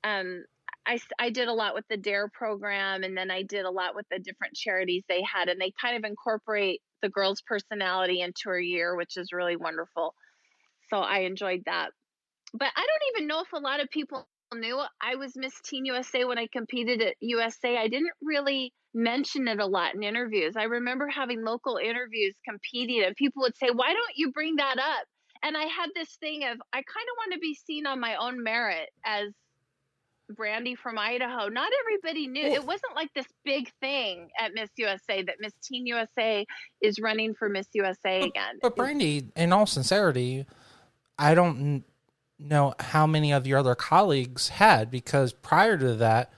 um I, I did a lot with the DARE program and then I did a lot with the different charities they had and they kind of incorporate the girl's personality into her year which is really wonderful so I enjoyed that but I don't even know if a lot of people knew I was Miss Teen USA when I competed at USA. I didn't really mention it a lot in interviews. I remember having local interviews competing, and people would say, Why don't you bring that up? And I had this thing of, I kind of want to be seen on my own merit as Brandi from Idaho. Not everybody knew. It wasn't like this big thing at Miss USA that Miss Teen USA is running for Miss USA again. But Brandi, in all sincerity, I don't know how many of your other colleagues had because prior to that,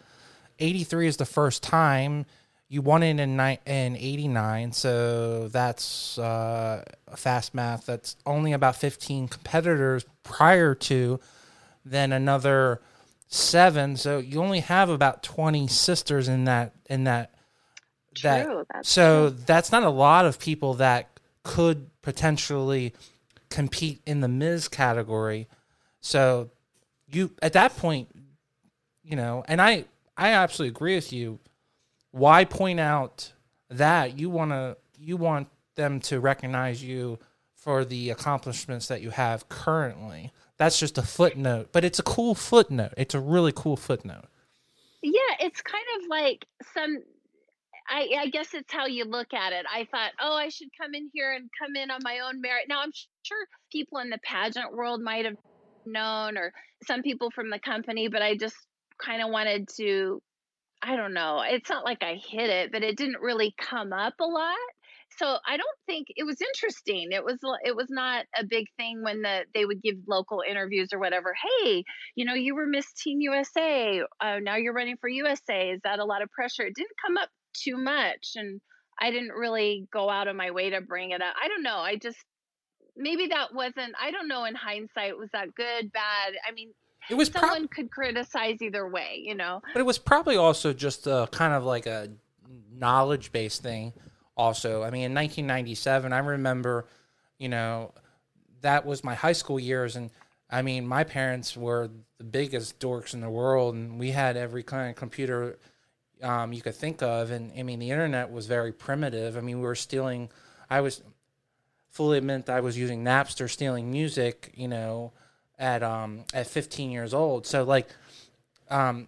83 is the first time you won it in ni- in 89. So that's uh, fast math. That's only about 15 competitors prior to, then another seven. So you only have about 20 sisters in that in that that True, that's so that's not a lot of people that could potentially compete in the Ms category. So you at that point, you know, and I I absolutely agree with you. Why point out that you want to you want them to recognize you for the accomplishments that you have currently. That's just a footnote, but it's a cool footnote. It's a really cool footnote. Yeah, it's kind of like some. I, I guess it's how you look at it. I thought, oh, I should come in here and come in on my own merit. Now, I'm sure people in the pageant world might have known, or some people from the company, but I just kind of wanted to. I don't know. It's not like I hid it, but it didn't really come up a lot. So I don't think it was interesting. It was it was not a big thing when the they would give local interviews or whatever. Hey, you know, you were Miss Teen USA. Uh, now you're running for USA. Is that a lot of pressure? It didn't come up too much, and I didn't really go out of my way to bring it up. I don't know. I just maybe that wasn't. I don't know. In hindsight, was that good, bad? I mean, It was prob- someone could criticize either way. You know. But it was probably also just a kind of like a knowledge based thing. Also, I mean, in 1997, I remember, you know, that was my high school years, and I mean, my parents were the biggest dorks in the world, and we had every kind of computer um, you could think of, and I mean, the internet was very primitive. I mean, we were stealing. I was fully admit I was using Napster, stealing music, you know, at um at 15 years old. So like, um,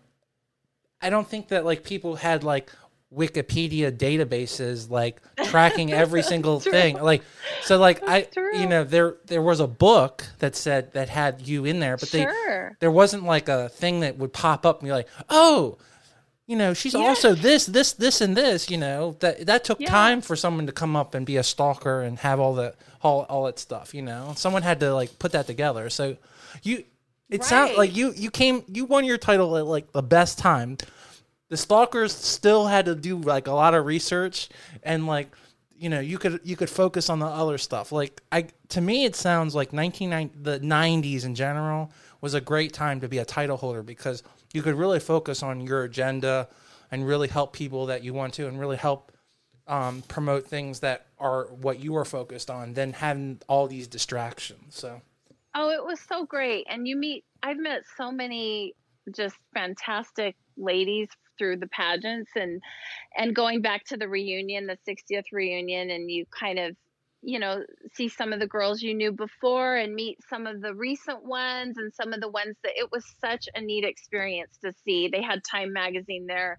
I don't think that like people had like Wikipedia databases like tracking every single thing. Like so like I true. you know there there was a book that said that had you in there, but Sure. they there wasn't like a thing that would pop up and be like, "Oh, you know, she's also this this this and this, you know." That that took Yeah. time for someone to come up and be a stalker and have all the all all that stuff, you know. Someone had to like put that together. So you it sounds like you you came you won your title at like the best time. The stalkers still had to do like a lot of research and like you know you could you could focus on the other stuff. Like i to me it sounds like 1990 the 90s in general was a great time to be a title holder because you could really focus on your agenda and really help people that you want to and really help um, promote things that are what you are focused on than having all these distractions. So Oh, it was so great. And you meet, I've met so many just fantastic ladies through the pageants and, and going back to the reunion, the 60th reunion, and you kind of, you know, see some of the girls you knew before and meet some of the recent ones and some of the ones that it was such a neat experience to see. They had Time Magazine there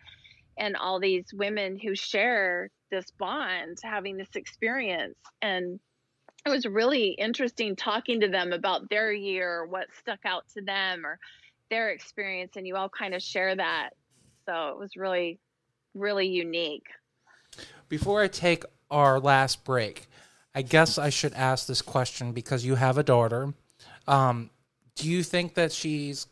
and all these women who share this bond having this experience. And it was really interesting talking to them about their year, what stuck out to them, or their experience, and you all kind of share that. So it was really, really unique. Before I take our last break, I guess I should ask this question because you have a daughter. Um, do you think that she's,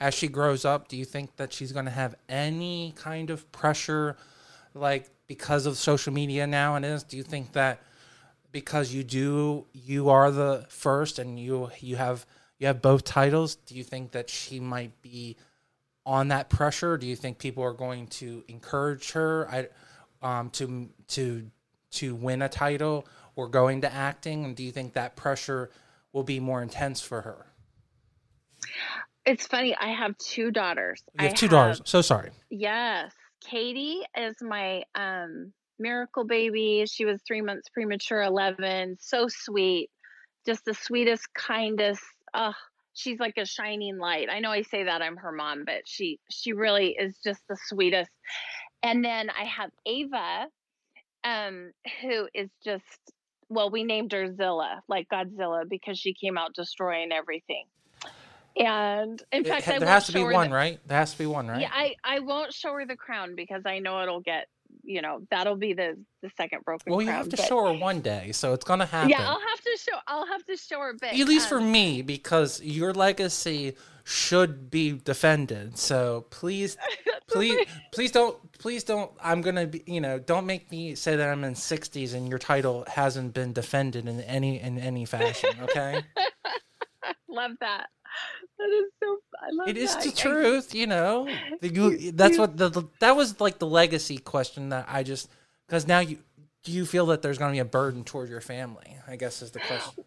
as she grows up, do you think that she's going to have any kind of pressure, like because of social media now and is? Do you think that because you do, you are the first and you you have you have both titles? Do you think that she might be on that pressure? Do you think people are going to encourage her I, um, to to to win a title or going to acting? And do you think that pressure will be more intense for her? It's funny. I have two daughters. You have I two daughters. So sorry. Yes. Katie is my um, miracle baby. She was three months premature, 11. So sweet. Just the sweetest, kindest. Oh, she's like a shining light. I know I say that I'm her mom, but she she really is just the sweetest. And then I have Ava, um, who is just well, we named her Zilla, like Godzilla, because she came out destroying everything. And in fact, ha- I there has to be one, the- right? There has to be one, right? yeah, I I won't show her the crown because I know it'll get you know that'll be the the second broken well, you crown. have to but- show her one day, so it's gonna happen. Yeah, I'll have to show. I'll have to show her. But At least for um, me, because your legacy should be defended. So please, please, please don't, please don't. I'm gonna be, you know, don't make me say that I'm in 60s and your title hasn't been defended in any in any fashion. Okay, love that. That is so. I love it is that. the truth. You know, The- you, that's what the, the that was like the legacy question that I just because now you do you feel that there's gonna be a burden toward your family? I guess is the question.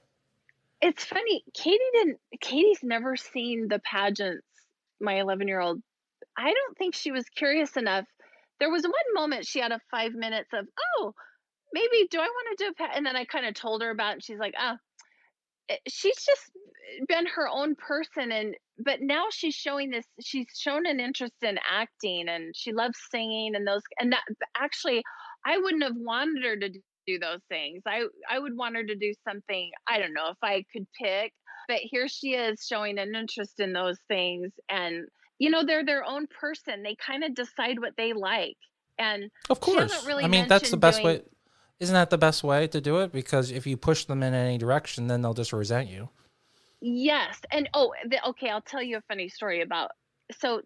it's funny. Katie didn't. Katie's never seen the pageants. My 11 year old. I don't think she was curious enough. There was one moment she had a five minutes of oh maybe do I want to do a pa-? and then I kind of told her about it and she's like oh Eh, she's just been her own person and but now she's showing this she's shown an interest in acting and she loves singing and those and that actually I wouldn't have wanted her to do those things. I I would want her to do something I don't know if I could pick, but here she is showing an interest in those things and you know they're their own person. They kind of decide what they like. And Of course. really I mean, that's the best doing- way. Isn't that the best way to do it? Because if you push them in any direction, then they'll just resent you. Yes, and oh, the, okay. I'll tell you a funny story about. So,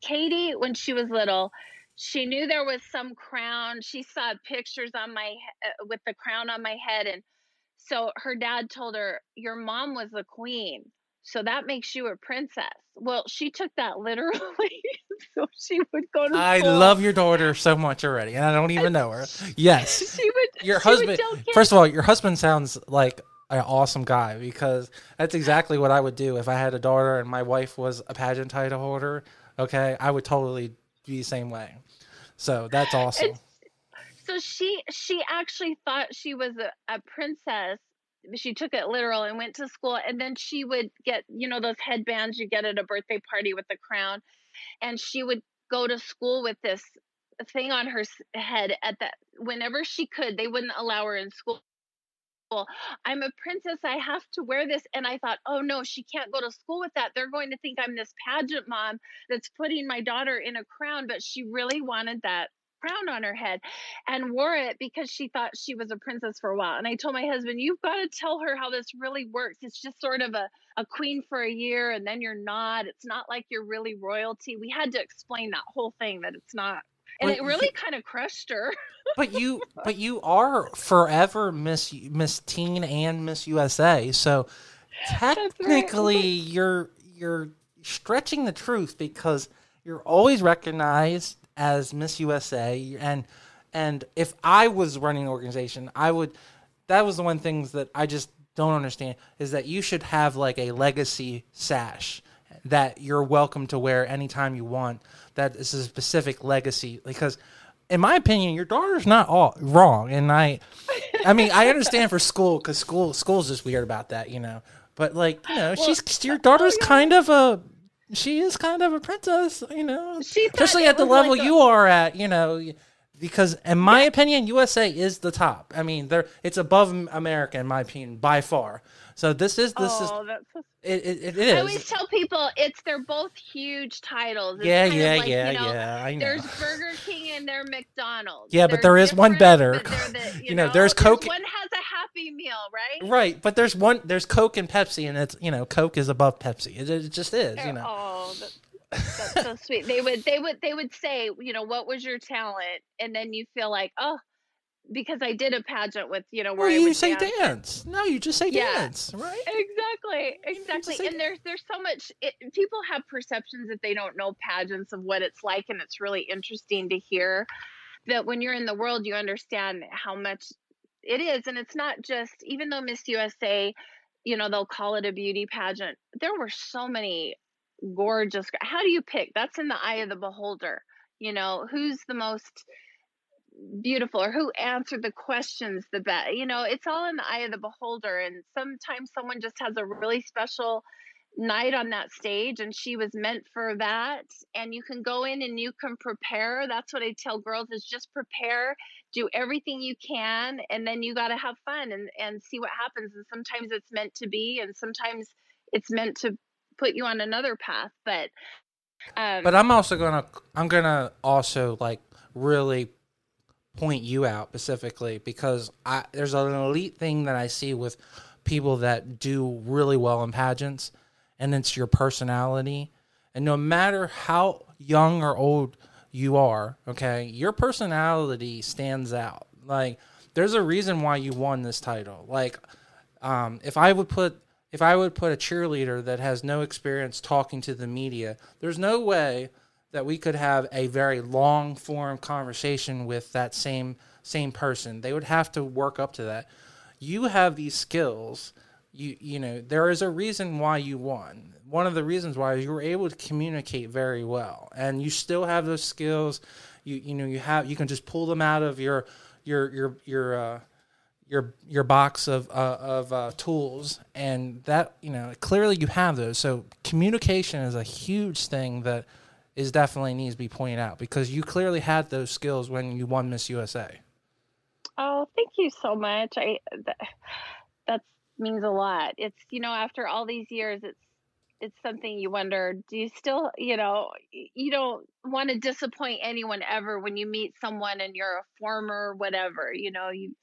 Katie, when she was little, she knew there was some crown. She saw pictures on my uh, with the crown on my head, and so her dad told her, "Your mom was the queen, so that makes you a princess." Well, she took that literally, so she would go to. I school. love your daughter so much already, and I don't even know her. Yes, She would. your she would husband. tell First of all, your husband sounds like an awesome guy because that's exactly what I would do if I had a daughter and my wife was a pageant title holder. Okay, I would totally be the same way. So that's awesome. It's, so she she actually thought she was a, a princess. She took it literal and went to school, and then she would get you know those headbands you get at a birthday party with the crown, and she would go to school with this thing on her head at that whenever she could. They wouldn't allow her in school I'm a princess. I have to wear this. And I thought, oh no, she can't go to school with that. They're going to think I'm this pageant mom that's putting my daughter in a crown. But she really wanted that crown on her head and wore it because she thought she was a princess for a while. And I told my husband, you've got to tell her how this really works. It's just sort of a, a queen for a year and then you're not. It's not like you're really royalty. We had to explain that whole thing that it's not and it really kind of crushed her. but you, but you are forever Miss Miss Teen and Miss USA. So technically, right. you're you're stretching the truth because you're always recognized as Miss USA, and and if I was running an organization, I would. That was the one things that I just don't understand is that you should have like a legacy sash that you're welcome to wear anytime you want that is a specific legacy because in my opinion your daughter's not all wrong and i i mean i understand for school because school school's just weird about that you know but like you know well, she's your daughter's oh, yeah. kind of a she is kind of a princess you know. She especially at the level like a, you are at you know because in my yeah. opinion usa is the top. I mean there it's above america in my opinion by far so this is this oh, is so it, it, it is. I always tell people it's they're both huge titles. It's yeah, yeah, like, yeah, you know, yeah. I know. There's Burger King and there's McDonald's. Yeah, they're but there is one better. The, you, you know, know, there's Coke. There's one has a Happy Meal, right? Right, but there's one. There's Coke and Pepsi, and it's you know Coke is above Pepsi. It, it just is. You know. Oh, that's, that's so sweet. They would they would they would say, you know, what was your talent, and then you feel like, oh because I did a pageant with you know where well, you say dance. dance. No, you just say yeah. dance, right? Exactly, exactly. And there's there's so much. It, people have perceptions that they don't know pageants of what it's like, and it's really interesting to hear that when you're in the world, you understand how much it is, and it's not just even though Miss USA, you know, they'll call it a beauty pageant. There were so many gorgeous. How do you pick? That's in the eye of the beholder. You know, who's the most beautiful or who answered the questions the best. You know, it's all in the eye of the beholder. And sometimes someone just has a really special night on that stage and she was meant for that and you can go in and you can prepare that's what i tell girls is just prepare do everything you can and then you got to have fun and and see what happens and sometimes it's meant to be and sometimes it's meant to put you on another path but um, but i'm also gonna i'm gonna also like really point you out specifically because I, there's an elite thing that I see with people that do really well in pageants, and it's your personality. And no matter how young or old you are, okay, your personality stands out. Like, there's a reason why you won this title. Like, um, if I would put if I would put a cheerleader that has no experience talking to the media, there's no way that we could have a very long form conversation with that same same person. They would have to work up to that. You have these skills. You you know there is a reason why you won. One of the reasons why is you were able to communicate very well, and you still have those skills. You you know you have you can just pull them out of your your your your uh, your your box of uh, of uh, tools, and that you know clearly you have those. So communication is a huge thing that is definitely needs to be pointed out because you clearly had those skills when you won Miss USA. Oh, thank you so much. I that, that means a lot. It's you know after all these years, it's it's something you wonder. Do you still you know you don't want to disappoint anyone ever when you meet someone and you're a former whatever. You know you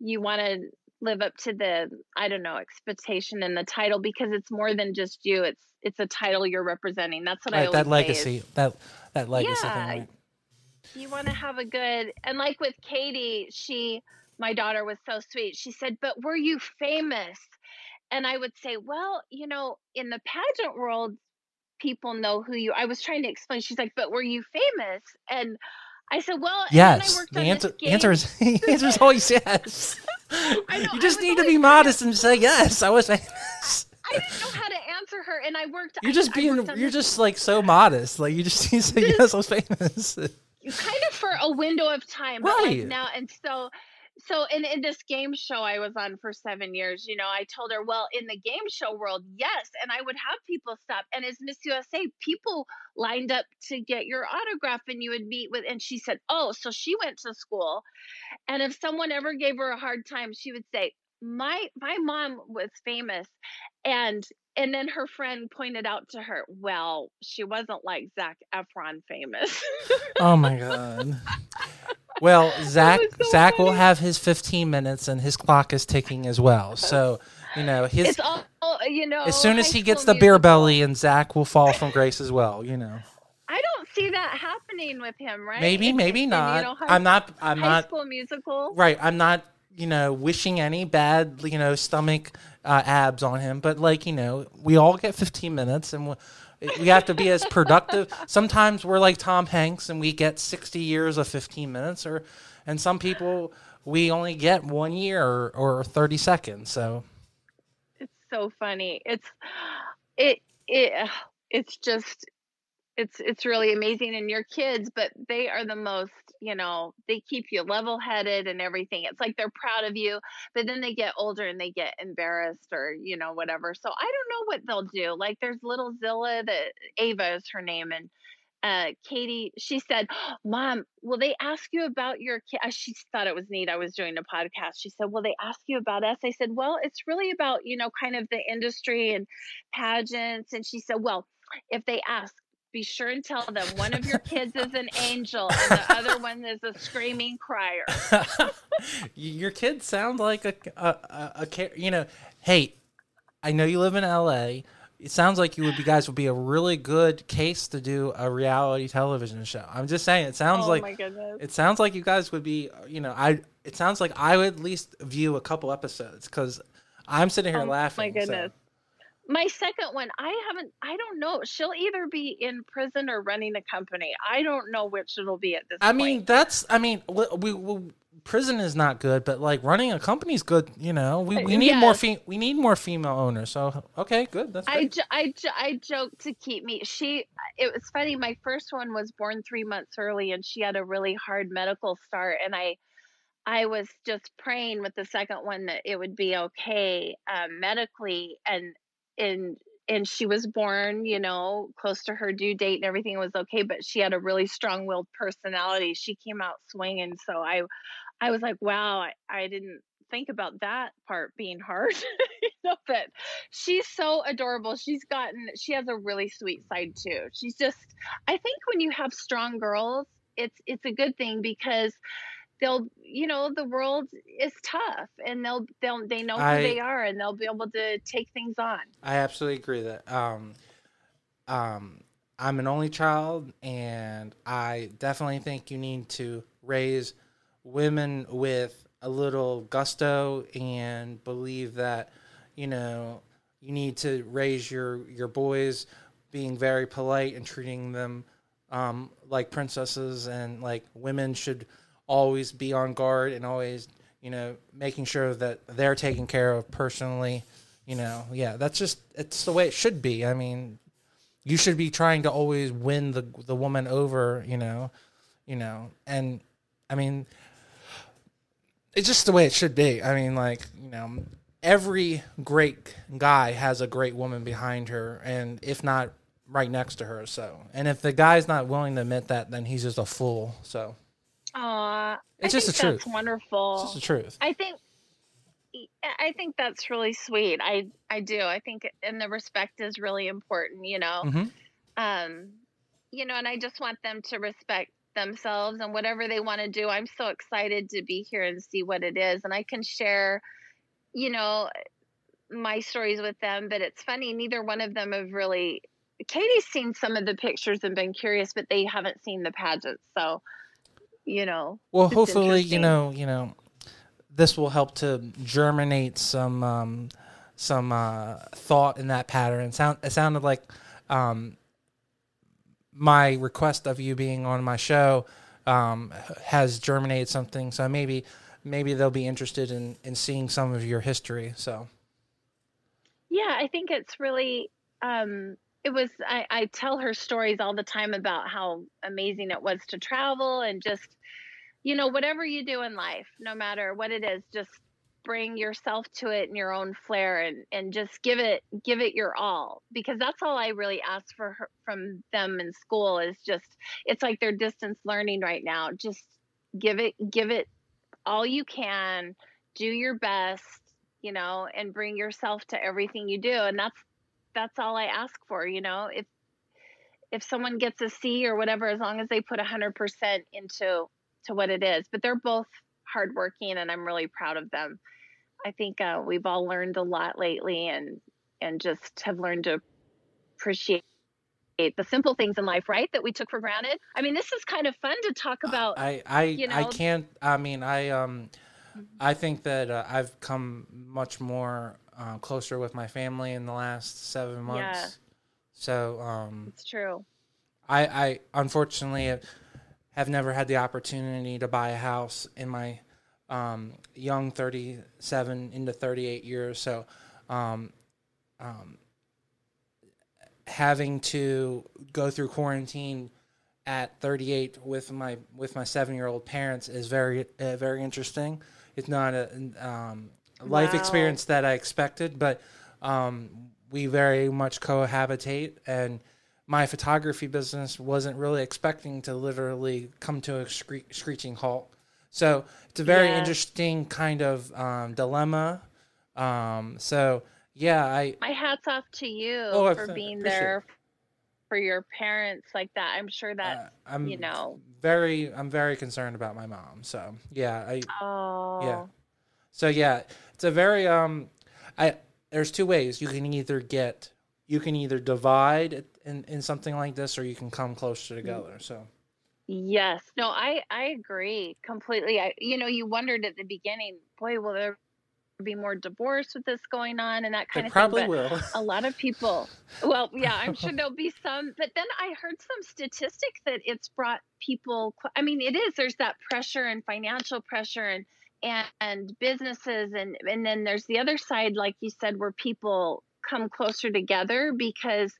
you want to live up to the I don't know expectation and the title because it's more than just you. It's it's a title you're representing. That's what right, I that legacy is, that that legacy yeah, thing. Right? You want to have a good and like with Katie, she my daughter was so sweet. She said, "But were you famous?" And I would say, "Well, you know, in the pageant world, people know who you." I was trying to explain. She's like, "But were you famous?" And I said, "Well, yes." the answer, answer is the answer is always yes. Know, you just need to be modest and say yes. I was famous. I didn't know how to her, and I worked. You're just I being. on You're this just like so modest. Like you just need to say yes. I was famous. kind of for a window of time but like now and so so in, in this game show i was on for seven years you know i told her well in the game show world yes and i would have people stop and as miss usa people lined up to get your autograph and you would meet with and she said oh so she went to school and if someone ever gave her a hard time she would say my my mom was famous and and then her friend pointed out to her well she wasn't like Zac Efron famous Oh my god. Well, Zac so Zac will have his 15 minutes, and his clock is ticking as well. So, you know, his it's all you know. as soon as he gets the beer belly, and Zac will fall from grace as well. You know, I don't see that happening with him, right? maybe, maybe in, not. You know, high, I'm not. I'm High not. School Musical. Right. I'm not. You know, wishing any bad, you know, stomach uh, abs on him. But like, you know, we all get 15 minutes, and we, we have to be as productive. Sometimes we're like Tom Hanks, and we get 60 years of 15 minutes, or and some people we only get one year or, or 30 seconds. So It's so funny. It's it it it's just it's it's really amazing and your kids but they are the most you know they keep you level headed and everything. It's like they're proud of you but then they get older and they get embarrassed or you know whatever. So i don't know what they'll do. Like there's little zilla that ava is her name and uh katie she said mom will they ask you about your kid she thought it was neat i was doing a podcast. She said will they ask you about us? I said well it's really about you know kind of the industry and pageants. And she said well if they ask be sure and tell them one of your kids is an angel and the other one is a screaming crier. Your kids sound like a, a, a, a you know hey i know you live in la it sounds like you would be guys would be a really good case to do a reality television show. I'm just saying it sounds oh like my goodness. it sounds like you guys would be you know i it sounds like i would at least view a couple episodes because i'm sitting here Oh, laughing my so- goodness my second one i haven't i don't know she'll either be in prison or running a company i don't know which it'll be at this i point mean that's i mean we, we, we prison is not good but like running a company is good you know we, we need more fe- we need more female owners so okay good that's I, jo- I, jo- I joked to keep me. She, it was funny. My first one was born three months early, and she had a really hard medical start. And I, I was just praying with the second one that it would be okay um, medically, and and and she was born, you know, close to her due date, and everything was okay. But she had a really strong-willed personality. She came out swinging, so I, I was like, wow, I, I didn't think about that part being hard. you know, but she's so adorable. She's gotten she has a really sweet side too. She's just I think when you have strong girls, it's it's a good thing because they'll you know the world is tough and they'll they'll they know who I- they are and they'll be able to take things on. I absolutely agree that um, um, I'm an only child, and I definitely think you need to raise women with a little gusto and believe that you know you need to raise your your boys being very polite and treating them um, like princesses and like women should always be on guard and always you know making sure that they're taken care of personally you know. Yeah that's just it's the way it should be. I mean you should be trying to always win the the woman over you know you know. And i mean it's just the way it should be. I mean like you know every great guy has a great woman behind her and if not right next to her so. And if the guy's not willing to admit that then he's just a fool so Aw, It's I just the that's truth. wonderful. it's just the truth I think I think that's really sweet. I I do. I think and the respect is really important, you know. hmm Um you know, and I just want them to respect themselves and whatever they want to do. I'm so excited to be here and see what it is and I can share you know my stories with them, but it's funny neither one of them have really Katie's seen some of the pictures and been curious, but they haven't seen the pageants. So, you know, Well, hopefully, you know, you know, this will help to germinate some um, some uh, thought in that pattern. It sound it sounded like um, my request of you being on my show um, has germinated something. So maybe maybe they'll be interested in in seeing some of your history. So yeah, I think it's really um it was I, I tell her stories all the time about how amazing it was to travel and just you know whatever you do in life no matter what it is just bring yourself to it in your own flair and and just give it give it your all because that's all I really ask for her, from them in school is just it's like they're distance learning right now. Just give it give it all you can do your best you know and bring yourself to everything you do. And that's that's all I ask for you know if if someone gets a C or whatever as long as they put 100% into to what it is but they're both hardworking and I'm really proud of them I think uh, we've all learned a lot lately and and just have learned to appreciate the simple things in life, right? That we took for granted. I mean, this is kind of fun to talk about. I I you know, I can't. I mean, I um. I think that uh, I've come much more uh, closer with my family in the last seven months. Yeah. So um, it's true. I I unfortunately have never had the opportunity to buy a house in my um, young 37 into 38 years. So, um, um, having to go through quarantine at 38 with my with my seven year old parents is very uh, very interesting. It's not a um, life wow. experience that I expected, but um, we very much cohabitate and my photography business wasn't really expecting to literally come to a scree- screeching halt so it's a very yeah. interesting kind of um, dilemma. Um, so yeah, I my hats off to you oh, for being there for your parents like that. I'm sure that uh, I'm you know very I'm very concerned about my mom. So yeah, I oh yeah. So yeah, it's a very um I there's two ways you can either get you can either divide in, in something like this or you can come closer mm-hmm. together. So Yes. No, I I agree completely. I you know, you wondered at the beginning, boy, will there be more divorce with this going on and that kind there of probably thing. Probably will. A lot of people. Well, yeah, I'm sure there'll be some. But then I heard some statistic that it's brought people. I mean, it is. There's that pressure and financial pressure and and, and businesses and and then there's the other side, like you said, where people come closer together because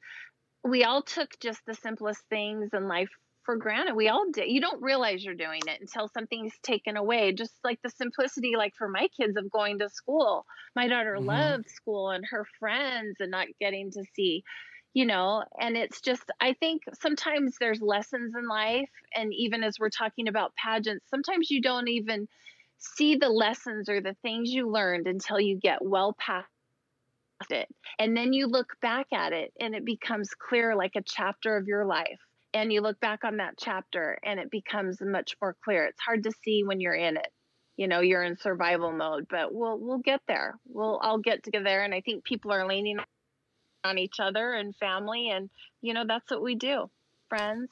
we all took just the simplest things in life for granted. We all did. You don't realize you're doing it until something's taken away. Just like the simplicity, like for my kids of going to school. My daughter mm-hmm. loved school and her friends and not getting to see, you know, and it's just, I think sometimes there's lessons in life. And even as we're talking about pageants, sometimes you don't even see the lessons or the things you learned until you get well past it. And then you look back at it and it becomes clear like a chapter of your life and you look back on that chapter and it becomes much more clear. It's hard to see when you're in it. You know, you're in survival mode, but we'll we'll get there. We'll all get together and I think people are leaning on each other and family and you know, that's what we do. Friends.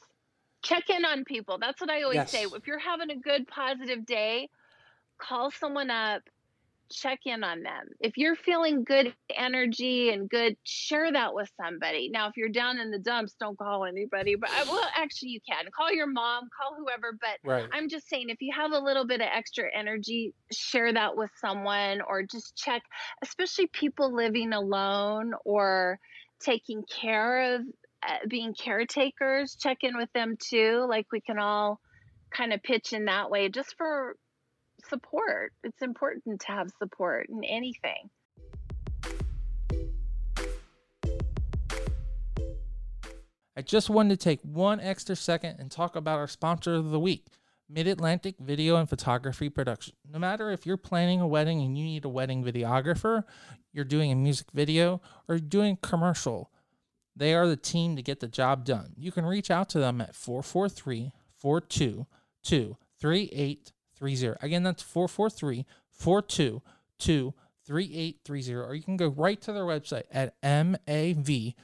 Check in on people. That's what I always yes. say. If you're having a good positive day, call someone up, check in on them. If you're feeling good energy and good, share that with somebody. Now, if you're down in the dumps, don't call anybody. But I, well, actually, you can call your mom, call whoever. But right. I'm just saying, if you have a little bit of extra energy, share that with someone, or just check, especially people living alone or taking care of uh, being caretakers. Check in with them too. Like we can all kind of pitch in that way, just for support. It's important to have support in anything. I just wanted to take one extra second and talk about our sponsor of the week, Mid Atlantic Video and Photography Production. No matter if you're planning a wedding and you need a wedding videographer, you're doing a music video, or doing commercial, they are the team to get the job done. You can reach out to them at 443 422 3830. Again, that's 443 422 3830. Or you can go right to their website at mavpp.com.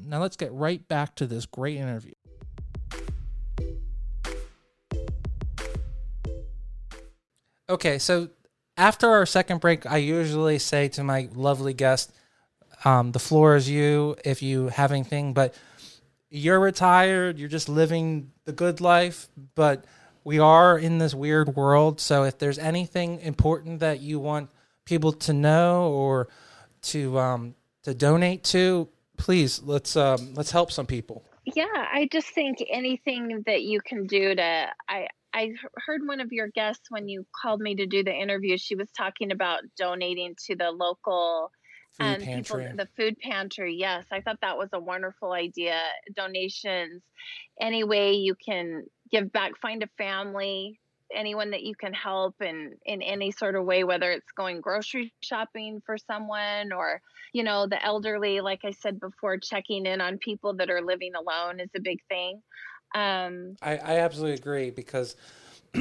Now let's get right back to this great interview. Okay, so after our second break, I usually say to my lovely guest, um, the floor is you if you have anything, but you're retired, you're just living the good life, but we are in this weird world. So if there's anything important that you want people to know or to um, to donate to, please let's um, let's help some people. Yeah, I just think anything that you can do to I I heard one of your guests when you called me to do the interview. She was talking about donating to the local Food and pantry. people the food pantry. Yes, I thought that was a wonderful idea. Donations, any way you can give back, find a family, anyone that you can help in in any sort of way, whether it's going grocery shopping for someone or you know the elderly. Like I said before, checking in on people that are living alone is a big thing. Um, I, I absolutely agree because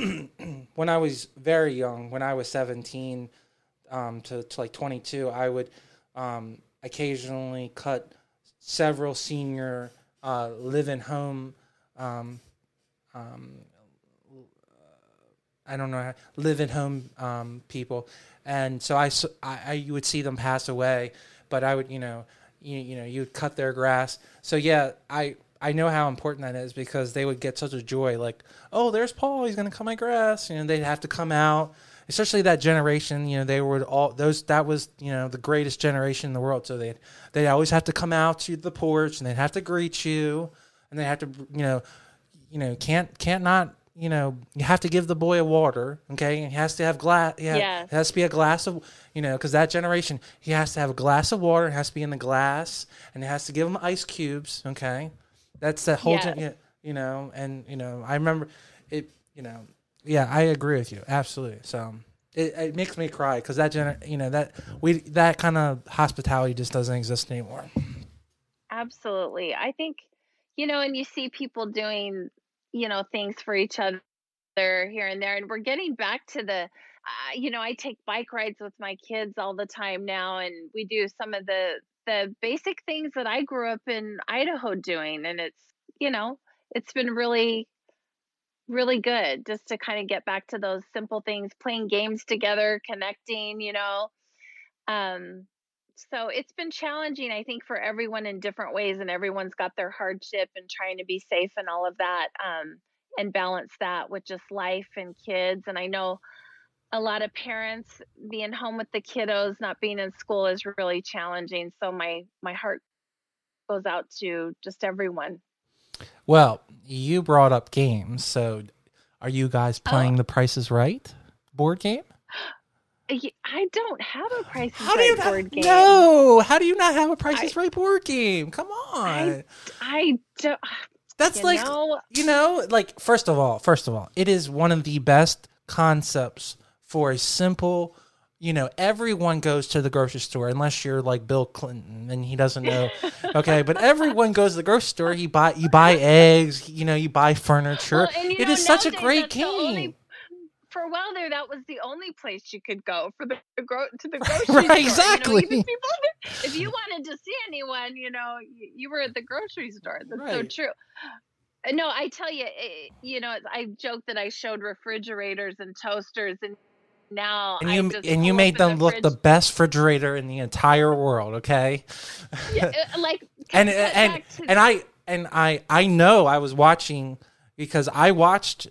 when I was very young, when I was 17 um, to, to like 22, I would um, occasionally cut several senior uh, live in home. Um, um, I don't know, live in home um, people, and so I, I, you would see them pass away, but I would, you know, you, you know, you would cut their grass. So yeah, I I know how important that is because they would get such a joy, like, oh, there's Paul, he's gonna cut my grass, you know, they'd have to come out, especially that generation, you know, they were all those that was you know the greatest generation in the world, so they they always have to come out to the porch and they'd have to greet you, and they have to, you know, you know, can't can't not. You know, you have to give the boy a water. Okay, and he has to have glass. Yeah, Yes. it has to be a glass of. You know, because that generation, he has to have a glass of water. It has to be in the glass, and it has to give him ice cubes. Okay, that's the whole. Yes. you know, and you know, I remember it. You know, yeah, I agree with you absolutely. So it, it makes me cry because that gener, you know, that we that kind of hospitality just doesn't exist anymore. Absolutely. I think, you know, and you see people doing, you know, things for each other here and there. And we're getting back to the, uh, you know, I take bike rides with my kids all the time now, and we do some of the the basic things that I grew up in Idaho doing, and it's, you know, it's been really really good just to kind of get back to those simple things playing games together connecting you know um so it's been challenging i think for everyone in different ways and everyone's got their hardship and trying to be safe and all of that um and balance that with just life and kids and i know a lot of parents being home with the kiddos not being in school is really challenging so my my heart goes out to just everyone Well, you brought up games, so are you guys playing The Price is Right board game? Uh, y- I don't have a Price is How do Right you board game. No, how do you not have a Price I- is Right board game? Come on, I- I don't. Uh, that's You like know, you know, like first of all, first of all, it is one of the best concepts for a simple. You know, everyone goes to the grocery store unless you're like Bill Clinton and he doesn't know. Okay, but everyone goes to the grocery store. You buy you buy eggs. You know, you buy furniture. Well, you it know, is such a great game. For a while there, that was the only place you could go for the, the gro- to the grocery Right, store. You know, exactly. people, if you wanted to see anyone, you know, you, you were at the grocery store. That's so true. Uh, No, I tell you, eh, you know, I joked that I showed refrigerators and toasters, and now and I you and you made them look the best refrigerator in the entire world. Okay. yeah, uh, like and cut and to and I and I I know I was watching because I watched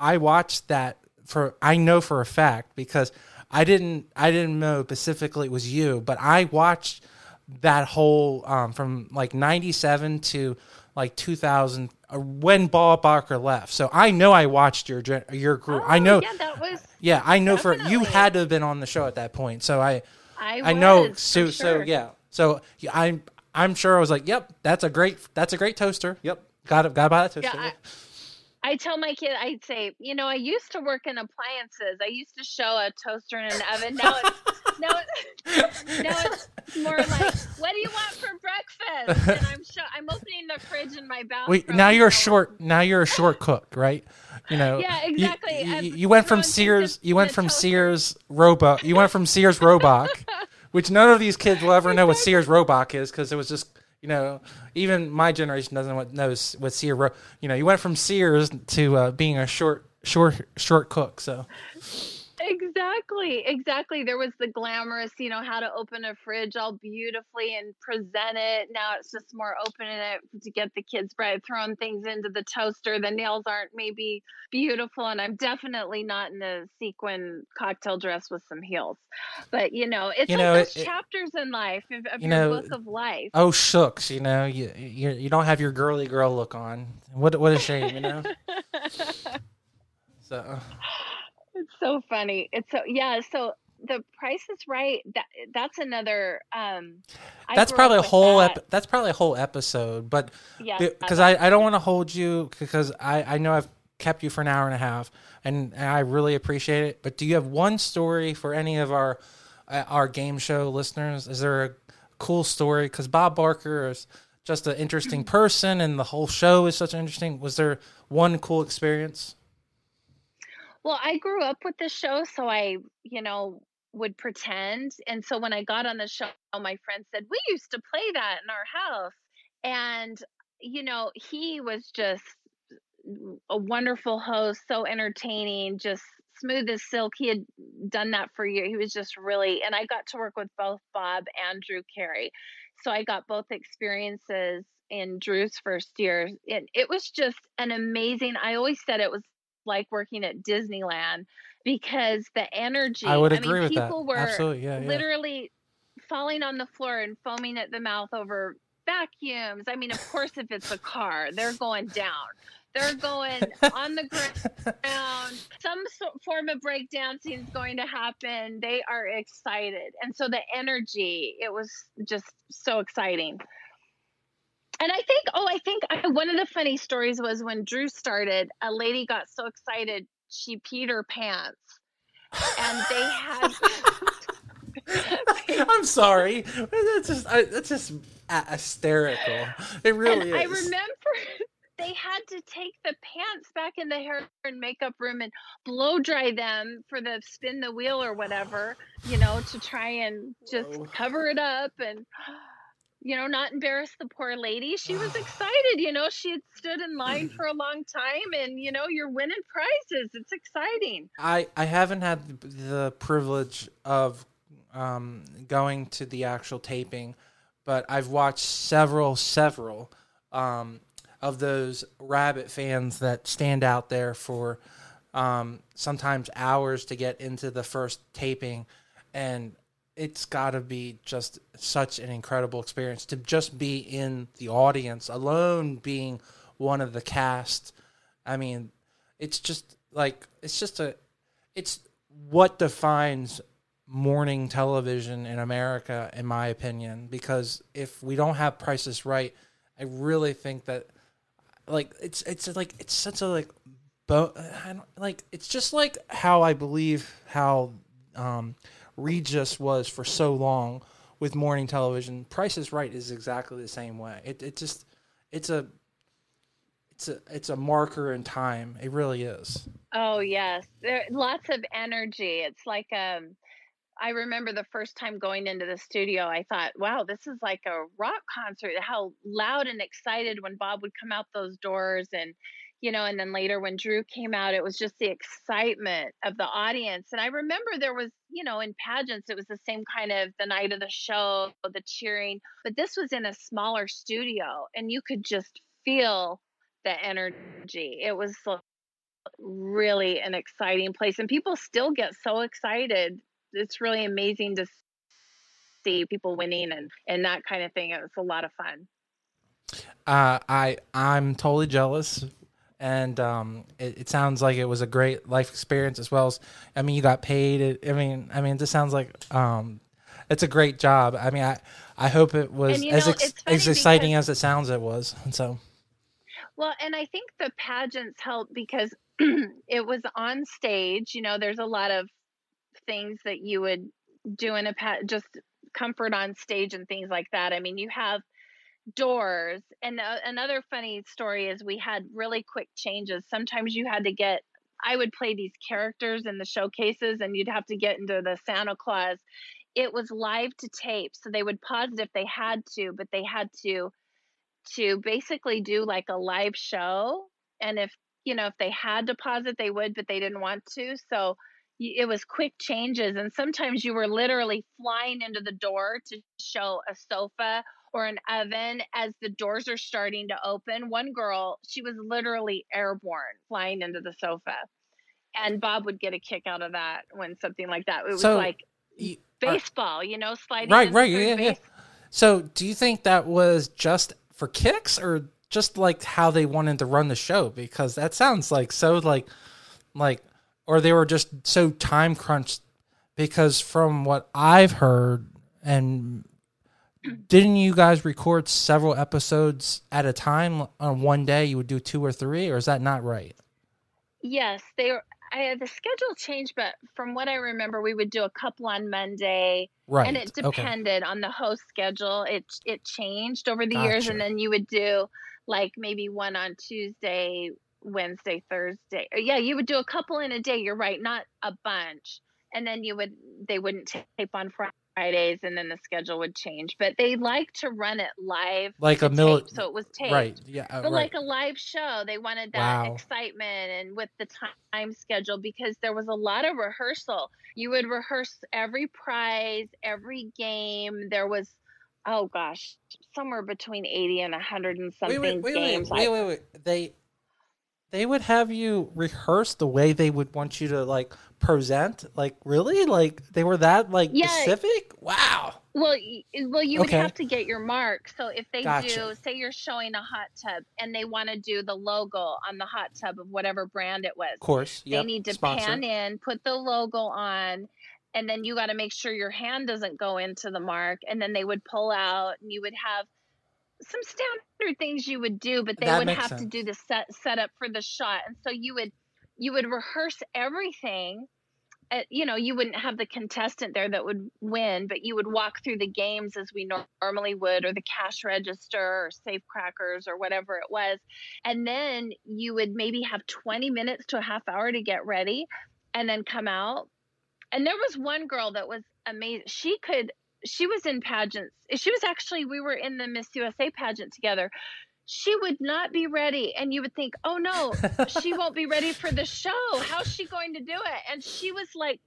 I watched that for I know for a fact because I didn't I didn't know specifically it was you, but I watched that whole um, from like '97 to like 2000 uh, when Bob Barker left. So I know I watched your your group. I Oh, know. Yeah, that was. Yeah, I know for you had to have been on the show at that point. So I I, I know. So for so yeah. So yeah, I'm I'm sure I was like, yep, that's a great that's a great toaster. Yep, got it. Got to buy that toaster. Yeah, I tell my kid, I'd say, you know, I used to work in appliances. I used to show a toaster and an oven. Now it's now it's now it's more like, what do you want for breakfast? And I'm show, I'm opening the fridge in my bathroom. Wait, now you're a short. Now you're a short cook, right? You know. Yeah, you- exactly. You, I'm you went from Sears. You went from toaster. Sears Roebuck. You went from Sears Roebuck, which none of these kids will ever know what Sears Roebuck is because it was just. You know, even my generation doesn't know what Sears. Ro- You know, you went from Sears to uh, being a short, short, short cook. So Exactly. exactly. There was the glamorous, you know, how to open a fridge all beautifully and present it. Now it's just more opening it to get the kids bread, throwing things into the toaster. The nails aren't maybe beautiful, and I'm definitely not in a sequin cocktail dress with some heels. But you know, it's You like know, those it- chapters in life of, of You your know, book of life. Oh shucks, you know, you you, you don't have your girly girl look on. What what a shame, you know. So It's so funny. It's so yeah. So the Price is Right. That that's another. Um, that's probably a whole that. ep- that's probably a whole episode, but Yeah, because I, I don't want to hold you because I, I know I've kept you for an hour and a half and, and I really appreciate it. But do you have one story for any of our uh, our game show listeners? Is there a cool story? Because Bob Barker is just an interesting person, and the whole show is such an interesting. Was there one cool experience? Well, I grew up with the show, so I, you know, would pretend. And so when I got on the show, my friend said, We used to play that in our house. And, you know, he was just a wonderful host, so entertaining, just smooth as silk. He had done that for years. He was just really, and I got to work with both Bob and Drew Carey. So I got both experiences in Drew's first year. And it was just an amazing, I always said it was like working at Disneyland because the energy. I would mean, agree with that. people were Absolutely, yeah, yeah. literally falling on the floor and foaming at the mouth over vacuums. I mean, of course, if it's a car, they're going down. They're going on the ground. Some so- form of breakdancing is going to happen. They are excited. And so the energy, it was just so exciting. And I think, oh, I think I, one of the funny stories was when Drew started, a lady got so excited she peed her pants. And they had. I'm sorry. That's just I, that's just a- hysterical. It really and I is. remember they had to take the pants back in the hair and makeup room and blow dry them for the spin the wheel or whatever, you know, to try and just Whoa. cover it up and you know, not embarrass the poor lady. She was excited, you know, she had stood in line for a long time and you know, you're winning prizes. It's exciting. I I haven't had the privilege of um, going to the actual taping, but I've watched several several um, of those rabbit fans that stand out there for um, sometimes hours to get into the first taping, and it's got to be just such an incredible experience to just be in the audience alone, being one of the cast. I mean, it's just like it's just a it's what defines morning television in America, in my opinion. Because if we don't have Price is Right, I really think that like it's it's like it's such a like bo- like it's just like how I believe how um, Regis was for so long with morning television. Price is Right is exactly the same way. It it just it's a it's a it's a marker in time. It really is. Oh yes, there lots of energy. It's like um I remember the first time going into the studio, I thought, wow, this is like a rock concert. How loud and excited when Bob would come out those doors and you know, and then later when Drew came out, it was just the excitement of the audience. And I remember there was, you know, in pageants, it was the same kind of the night of the show, the cheering, but this was in a smaller studio and you could just feel the energy. It was really an exciting place and people still get so excited it's really amazing to see people winning and and that kind of thing It was a lot of fun Uh, I I'm totally jealous, and um, it, it sounds like it was a great life experience as well as. I mean, you got paid. It, I mean, I mean, this sounds like um, it's a great job. I mean, I I hope it was as know, ex- as exciting because- as it sounds. It was, and so well and i think the pageants help because it was on stage you know there's a lot of things that you would do in a pa- just comfort on stage and things like that i mean you have doors and uh, another funny story is we had really quick changes. Sometimes you had to get i would play these characters in the showcases and you'd have to get into the santa claus. It was live to tape so they would pause it if they had to but they had to to basically do like a live show and if you know if they had to pause it they would but they didn't want to so it was quick changes and sometimes you were literally flying into the door to show a sofa or an oven as the doors are starting to open one girl she was literally airborne flying into the sofa and bob would get a kick out of that when something like that it was So, like baseball you know sliding Right, right, yeah, yeah. So, do you think that was just for kicks or just like how they wanted to run the show? Because that sounds like so like like or they were just so time crunched because from what I've heard and didn't you guys record several episodes at a time on one day you would do two or three or is that not right? Yes, they were. I the schedule changed, but from what I remember, we would do a couple on Monday, Right. and it okay. depended on the host schedule. It it changed over the years, and then you would do like maybe one on Tuesday, Wednesday, Thursday. Yeah, you would do a couple in a day. You're right, not a bunch. And then you would they wouldn't tape on Fridays, and then the schedule would change. But they like to run it live, Like a mil- tape, so it was taped. Right. Yeah. uh, But right. like a live show, they wanted that Wow. excitement and with the time schedule because there was a lot of rehearsal. You would rehearse every prize, every game. There was, oh gosh, somewhere between 80 and 100 and something wait, wait, wait, games. wait, wait, wait, wait. They they would have you rehearse the way they would want you to like present. Like really, like they were that like Yeah. specific. Wow. Well, well, you would Okay. have to get your mark. So if they Gotcha. do, say you're showing a hot tub and they want to do the logo on the hot tub of whatever brand it was, Of course. they need to Sponsor. pan in, put the logo on, and then you got to make sure your hand doesn't go into the mark. And then they would pull out, and you would have some standard things you would do, but they That would have to do the set setup for the shot. And so you would you would rehearse everything. Uh, you know, you wouldn't have the contestant there that would win, but you would walk through the games as we nor- normally would, or the cash register, or safe crackers, or whatever it was. And then you would maybe have 20 minutes to a half hour to get ready and then come out. And there was one girl that was amazing. She could, she was in pageants. She was actually, we were in the Miss USA pageant together. She would not be ready. And you would think, oh no, she won't be ready for the show. How's she going to do it? And she was like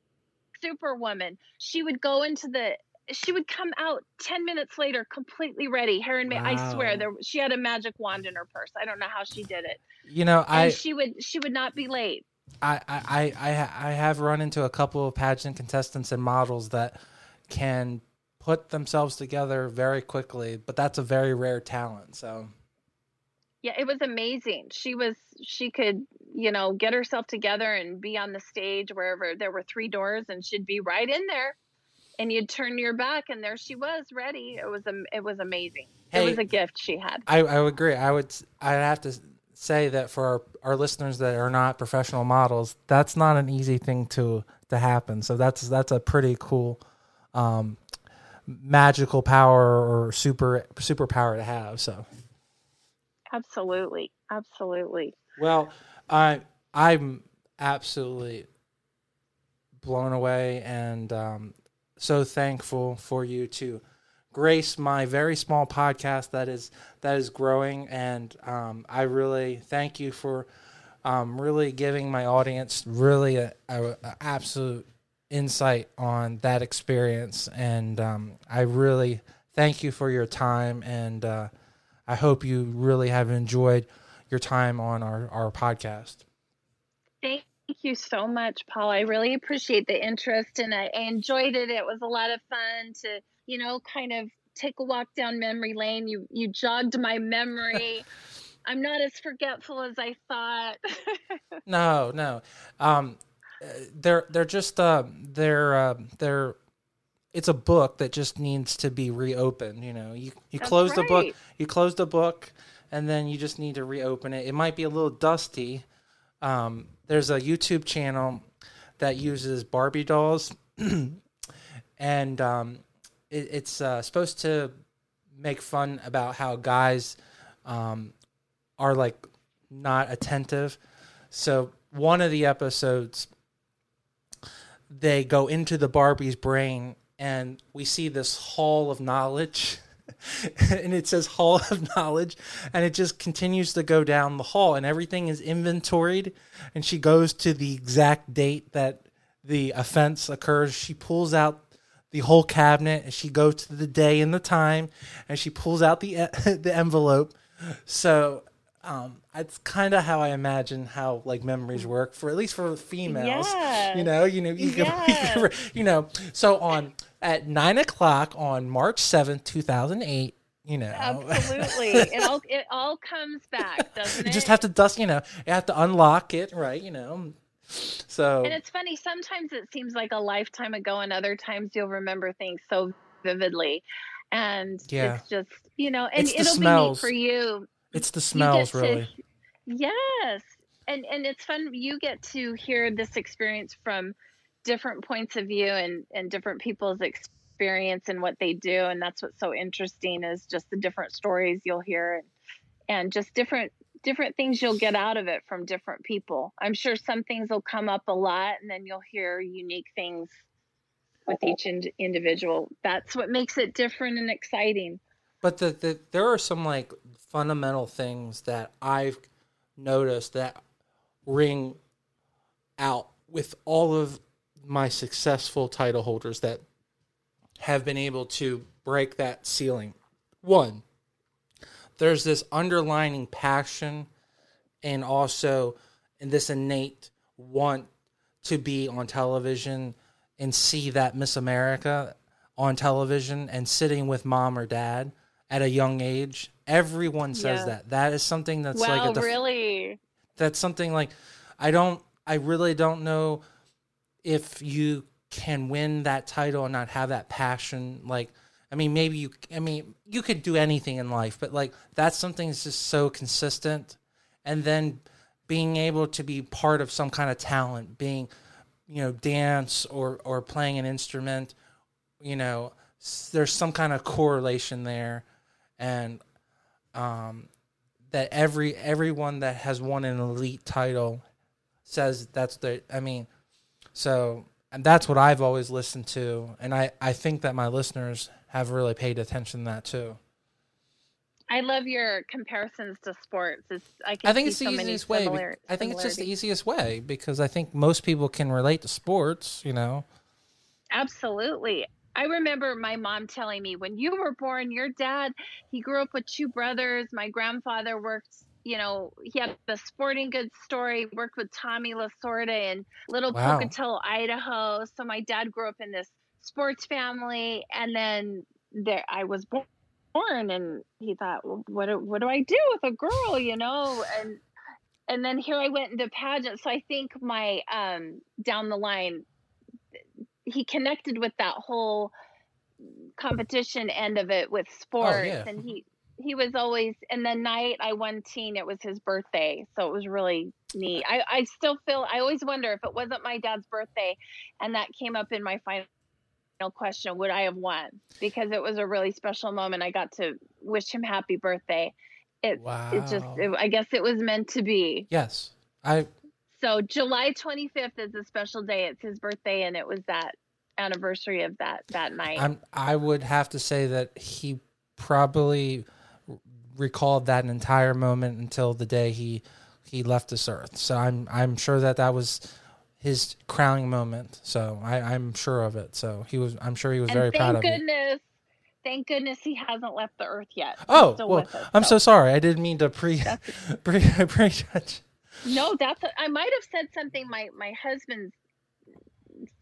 superwoman. She would go into the she would come out 10 minutes later completely ready hair and makeup i swear there she had a magic wand in her purse i don't know how she did it You know, and I, she would she would not be late I, I, I I have run into a couple of pageant contestants and models that can put themselves together very quickly, but that's a very rare talent. So yeah it was amazing she was she could you know get herself together and be on the stage wherever there were three doors and she'd be right in there and you'd turn your back and there she was ready it was am- it was amazing Hey. it was a gift she had I, I would agree. I would I'd have to say that for our, our listeners that are not professional models, that's not an easy thing to to happen. So that's that's a pretty cool um, magical power or super superpower to have. So absolutely absolutely well, I I'm absolutely blown away and um, so thankful for you to grace my very small podcast that is that is growing and um, I really thank you for um, really giving my audience really a, a, a absolute insight on that experience and um, I really thank you for your time and uh, I hope you really have enjoyed your time on our, our podcast. Thank you so much, Paul. I really appreciate the interest and I, I enjoyed it. It was a lot of fun to, you know, kind of take a walk down memory lane. You you jogged my memory. I'm not as forgetful as I thought. No, no. Um, they're they're just uh, they're uh, they're it's a book that just needs to be reopened. You know, you you That's close the book, you close the book, and then you just need to reopen it. It might be a little dusty. Um, there's a YouTube channel that uses Barbie dolls, and um, it, it's uh, supposed to make fun about how guys um, are like not attentive. So one of the episodes, they go into the Barbie's brain, and we see this hall of knowledge. and it says hall of knowledge and it just continues to go down the hall and everything is inventoried and she goes to the exact date that the offense occurs, she pulls out the whole cabinet and she goes to the day and the time and she pulls out the the envelope. So um, it's kind of how I imagine how like memories work for at least for females. Yeah. You know, you know, you, Yeah. can- you know. So on at nine o'clock on March seventh, two thousand eight. You know, Absolutely. it all it all comes back, doesn't you just have to dust. You know, you have to unlock it, right? You know. So And it's funny, sometimes it seems like a lifetime ago, and other times you'll remember things so vividly. And Yeah. it's just, you know, and it'll be neat for you. It's the smells, get to- really. yes. And and it's fun you get to hear this experience from different points of view and and different people's experience and what they do and that's what's so interesting is just the different stories you'll hear and, and just different different things you'll get out of it from different people. I'm sure some things will come up a lot and then you'll hear unique things with each ind- individual. That's what makes it different and exciting. But the, the there are some like fundamental things that I've noticed that ring out with all of my successful title holders that have been able to break that ceiling. One, there's this underlining passion and also this innate want to be on television and see that Miss America on television and sitting with mom or dad at a young age. Everyone says Yeah. that. That is something that's wow, like at the really? that's something like I don't I really don't know if you can win that title and not have that passion like I mean maybe you I mean you could do anything in life but like that's something that's just so consistent and then being able to be part of some kind of talent being you know dance or or playing an instrument you know there's some kind of correlation there and um that every everyone that has won an elite title says that's the I mean so and that's what I've always listened to and I I think that my listeners have really paid attention to that too. I love your comparisons to sports. It's I can I think it's the so easiest way. similar- I think it's just the easiest way because I think most people can relate to sports, you know. Absolutely. I remember my mom telling me when you were born, your dad, he grew up with two brothers. My grandfather worked, you know, he had the sporting goods store. He worked with Tommy Lasorda in Little Wow. Pocatello, Idaho. So my dad grew up in this sports family. And then there I was born born and he thought, well, what, do- what do I do with a girl, you know? And and then here I went into pageant. So I think my um down the line he connected with that whole competition end of it with oh, sports yeah. and he he was always and the night I won teen it was his birthday so it was really neat I I still feel I always wonder if it wasn't my dad's birthday and that came up in my final question would I have won because it was a really special moment I got to wish him happy birthday it Wow. it just it, I guess it was meant to be yes. I so July 25th is a special day. It's his birthday, and it was that anniversary of that that night. I'm I would have to say that he probably recalled that entire moment until the day he he left this earth. So I'm I'm sure that that was his crowning moment. So I, I'm sure of it. So he was I'm sure he was and very proud of it. Thank goodness, thank goodness he hasn't left the earth yet. Oh, He's Oh well, us, I'm so sorry. I didn't mean to pre pre prejudge. No. That's I might have said something. My my husband's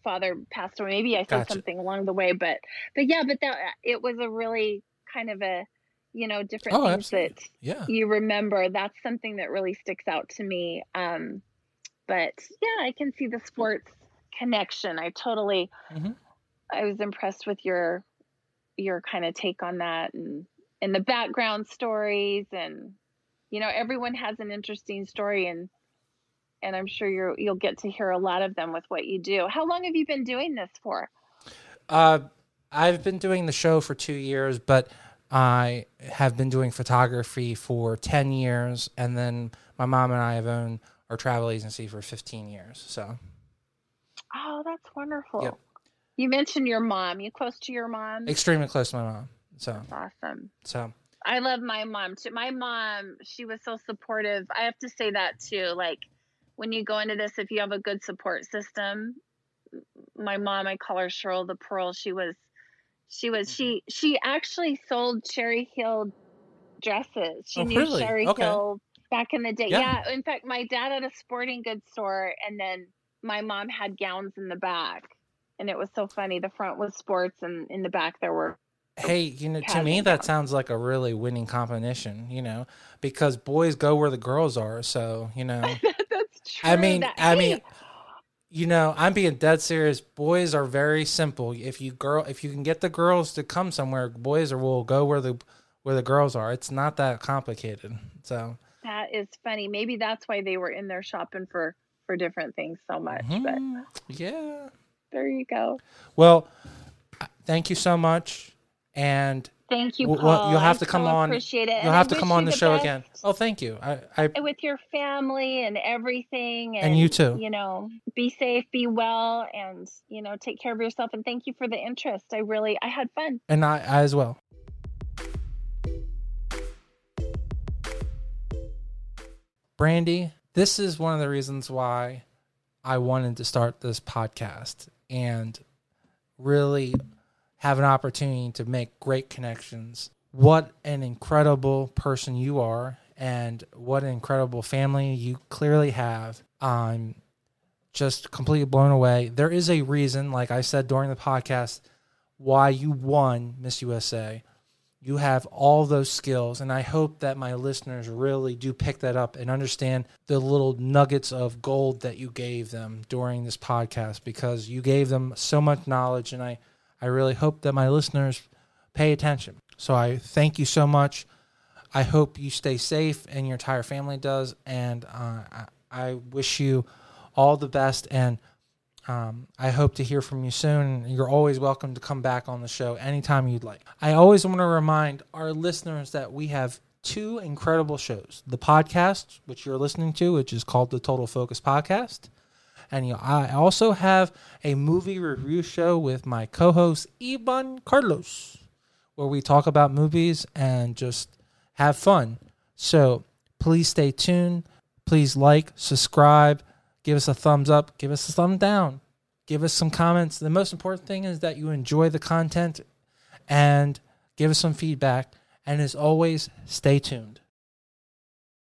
father passed away. Maybe I said Gotcha. something along the way, but but yeah, but that it was a really kind of a you know different Oh, things absolutely. that Yeah. you remember that's something that really sticks out to me um but yeah i can see the sports connection i totally Mhm. i was impressed with your your kind of take on that and and the background stories and you know everyone has an interesting story and and i'm sure you're you'll get to hear a lot of them with what you do how long have you been doing this for Uh, I've been doing the show for two years, but I have been doing photography for 10 years. And then my mom and I have owned our travel agency for 15 years. So, oh that's wonderful Yep. you mentioned your mom you close to your mom extremely close to my mom. So, awesome so I love my mom too. My mom, she was so supportive. I have to say that too. Like when you go into this, if you have a good support system, my mom, I call her Cheryl the Pearl. She was, she was, Mm-hmm. she, she actually sold Sherri Hill dresses. She Oh, knew really? Sherri Okay. Hill back in the day. Yeah. Yeah. In fact, my dad had a sporting goods store, and then my mom had gowns in the back, and it was so funny. The front was sports, and in the back there were. Hey, you know, to me that sounds like a really winning combination. You know, because boys go where the girls are. So you know, That's true. I mean, that- I hey, mean, you know, I'm being dead serious. Boys are very simple. If you girl, if you can get the girls to come somewhere, boys are will go where the where the girls are. It's not that complicated. So that is funny. Maybe that's why they were in there shopping for for different things so much. But mhm, yeah. there you go. Well, thank you so much, and Thank you, Paul. well, you'll have I to come so on- Appreciate it. you'll And I have to come on the, show best again. Oh, thank you. I, I With your family and everything, and, And you too. You know, be safe, be well, and you know, take care of yourself. And thank you for the interest. I really, I had fun. and I, I as well. Brandi, this is one of the reasons why I wanted to start this podcast and really have an opportunity to make great connections. What an incredible person you are, and what an incredible family you clearly have. I'm just completely blown away. There is a reason, like I said during the podcast, why you won Miss USA. You have all those skills, and I hope that my listeners really do pick that up and understand the little nuggets of gold that you gave them during this podcast because you gave them so much knowledge, and I, I really hope that my listeners pay attention. So I thank you so much. I hope you stay safe and your entire family does, and uh, I, wish you all the best and um, I hope to hear from you soon. You're always welcome to come back on the show anytime you'd like. I always want to remind our listeners that we have two incredible shows the podcast, which you're listening to, which is called the Total Focus Podcast. And you know, I also have a movie review show with my co host, Iban Carlos, where we talk about movies and just have fun. So please stay tuned. Please like, subscribe, give us a thumbs up, give us a thumb down, give us some comments. The most important thing is that you enjoy the content and give us some feedback. And as always, stay tuned.